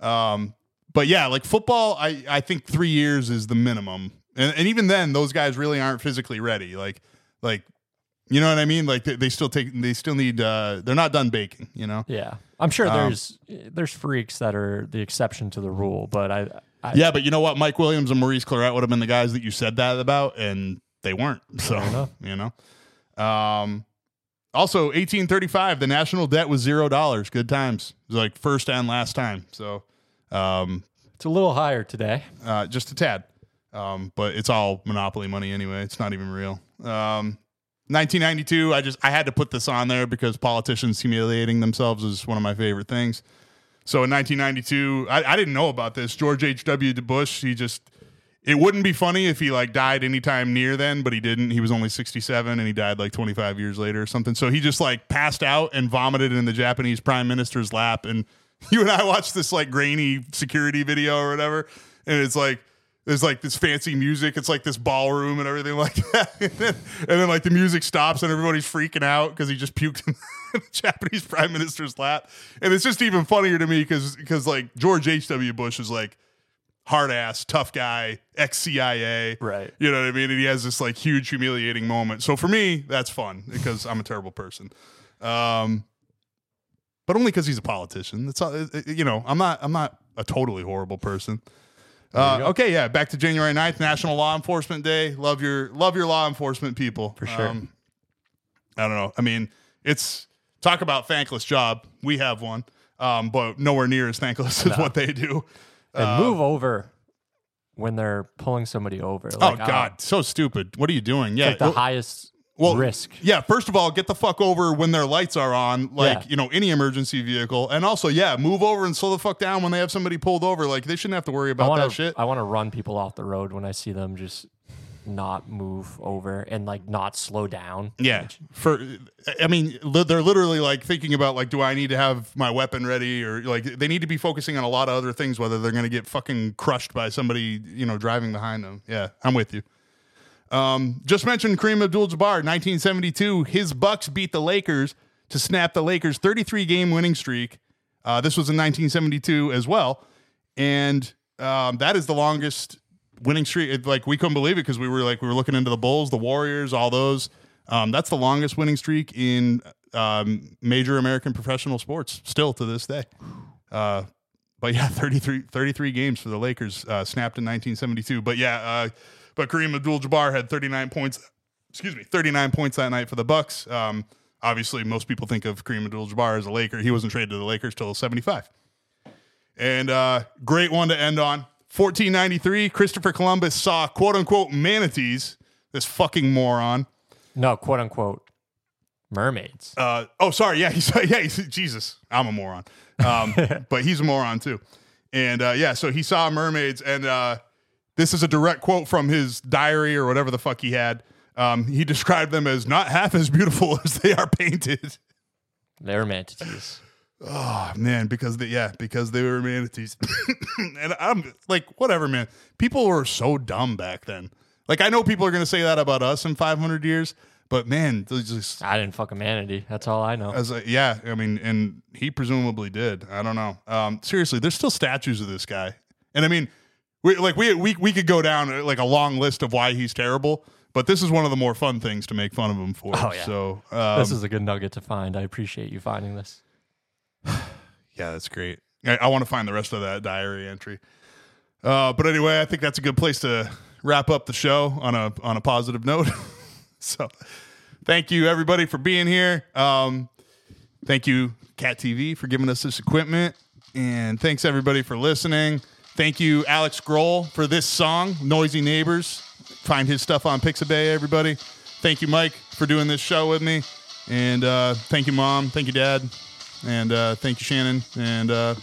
Um, but yeah, like football, I I think three years is the minimum, and and even then, those guys really aren't physically ready. Like like. You know what I mean? Like they, they still take, they still need. uh They're not done baking. You know. yeah. I'm sure Um, there's there's freaks that are the exception to the rule, but I, I Yeah, but you know what? Mike Williams and Maurice Clarett would have been the guys that you said that about, and they weren't. So you know. Um, also, 1835, the national debt was zero dollars. Good times. It was like first and last time. So, um, it's a little higher today. uh, just a tad. Um, but it's all monopoly money anyway. It's not even real. Um, 1992. I just I had to put this on there because politicians humiliating themselves is one of my favorite things. So in 1992, I, I didn't know about this. George H. W. Bush. He just it wouldn't be funny if he like died anytime near then, but he didn't. He was only 67 and he died like 25 years later or something. So he just like passed out and vomited in the Japanese prime minister's lap and you and I watched this like grainy security video or whatever, and it's like there's like this fancy music. It's like this ballroom and everything like that. and, then, and then like the music stops and everybody's freaking out because he just puked in the Japanese prime minister's lap. And it's just even funnier to me because because like George H. W. Bush is like hard ass, tough guy, ex CIA. Right. You know what I mean? And he has this like huge humiliating moment. So for me, that's fun because I'm a terrible person. Um, but only because he's a politician. That's all. it- You know, I'm not. I'm not a totally horrible person. Uh, okay, yeah. Back to January 9th, National Law Enforcement Day. Love your love your law enforcement people For sure. I don't know. I mean, it's talk about thankless job. We have one, um, but nowhere near as thankless as what they do. And move over when they're pulling somebody over. Oh Like, don't- God, so stupid. What are you doing? Yeah, like the highest well, risk. Yeah, first of all, get the fuck over when their lights are on, like Yeah. you know any emergency vehicle, and also yeah, move over and slow the fuck down when they have somebody pulled over. Like they shouldn't have to worry about want that shit. I want to run people off the road when I see them just not move over and like not slow down. Yeah, for I mean, li- they're literally like thinking about like, do I need to have my weapon ready, or like they need to be focusing on a lot of other things, whether they're going to get fucking crushed by somebody you know driving behind them. Yeah, I'm with you. Um, just mentioned Kareem Abdul-Jabbar, 1972. His Bucks beat the Lakers to snap the Lakers' 33 game winning streak. Uh, this was in 1972 as well, and um, that is the longest winning streak. It, like we couldn't believe it because we were like we were looking into the Bulls, the Warriors, all those. Um, that's the longest winning streak in um, major American professional sports, still to this day. Uh, but yeah, 33, 33 games for the Lakers uh, snapped in 1972. But yeah, uh, but Kareem Abdul-Jabbar had 39 points. Excuse me, 39 points that night for the Bucks. Um, obviously, most people think of Kareem Abdul-Jabbar as a Laker. He wasn't traded to the Lakers till 75. And uh, great one to end on. 1493, Christopher Columbus saw quote unquote manatees. This fucking moron. No, quote unquote, mermaids. Uh, oh, sorry. Yeah, he's yeah. He's, Jesus, I'm a moron. Um, but he's a moron too. And uh, yeah, so he saw mermaids, and uh, this is a direct quote from his diary or whatever the fuck he had. Um, he described them as not half as beautiful as they are painted. They're manatees. Oh man, because they yeah, because they were manatees. and I'm like, whatever, man. People were so dumb back then. Like I know people are gonna say that about us in 500 years, but man, just I didn't fuck a manatee. That's all I know. as a, yeah, I mean, and he presumably did. I don't know. Um, seriously, there's still statues of this guy, and I mean, we like we we we could go down uh, like a long list of why he's terrible, but this is one of the more fun things to make fun of him for. Oh, yeah. So um, this is a good nugget to find. I appreciate you finding this. Yeah, that's great. I, I want to find the rest of that diary entry. Uh, but anyway, I think that's a good place to wrap up the show on a on a positive note. so, thank you everybody for being here. Um, thank you Cat TV for giving us this equipment, and thanks everybody for listening. Thank you Alex Grohl for this song, "Noisy Neighbors." Find his stuff on Pixabay. Everybody, thank you Mike for doing this show with me, and uh, thank you Mom, thank you Dad. And uh, thank you, Shannon. And uh,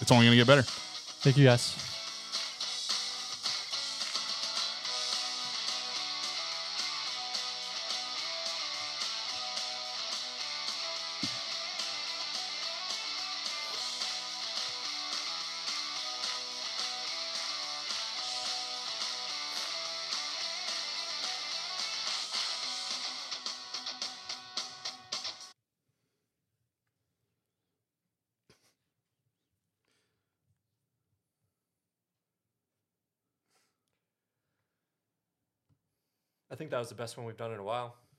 it's only going to get better. Thank you, guys. Think that was the best one we've done in a while.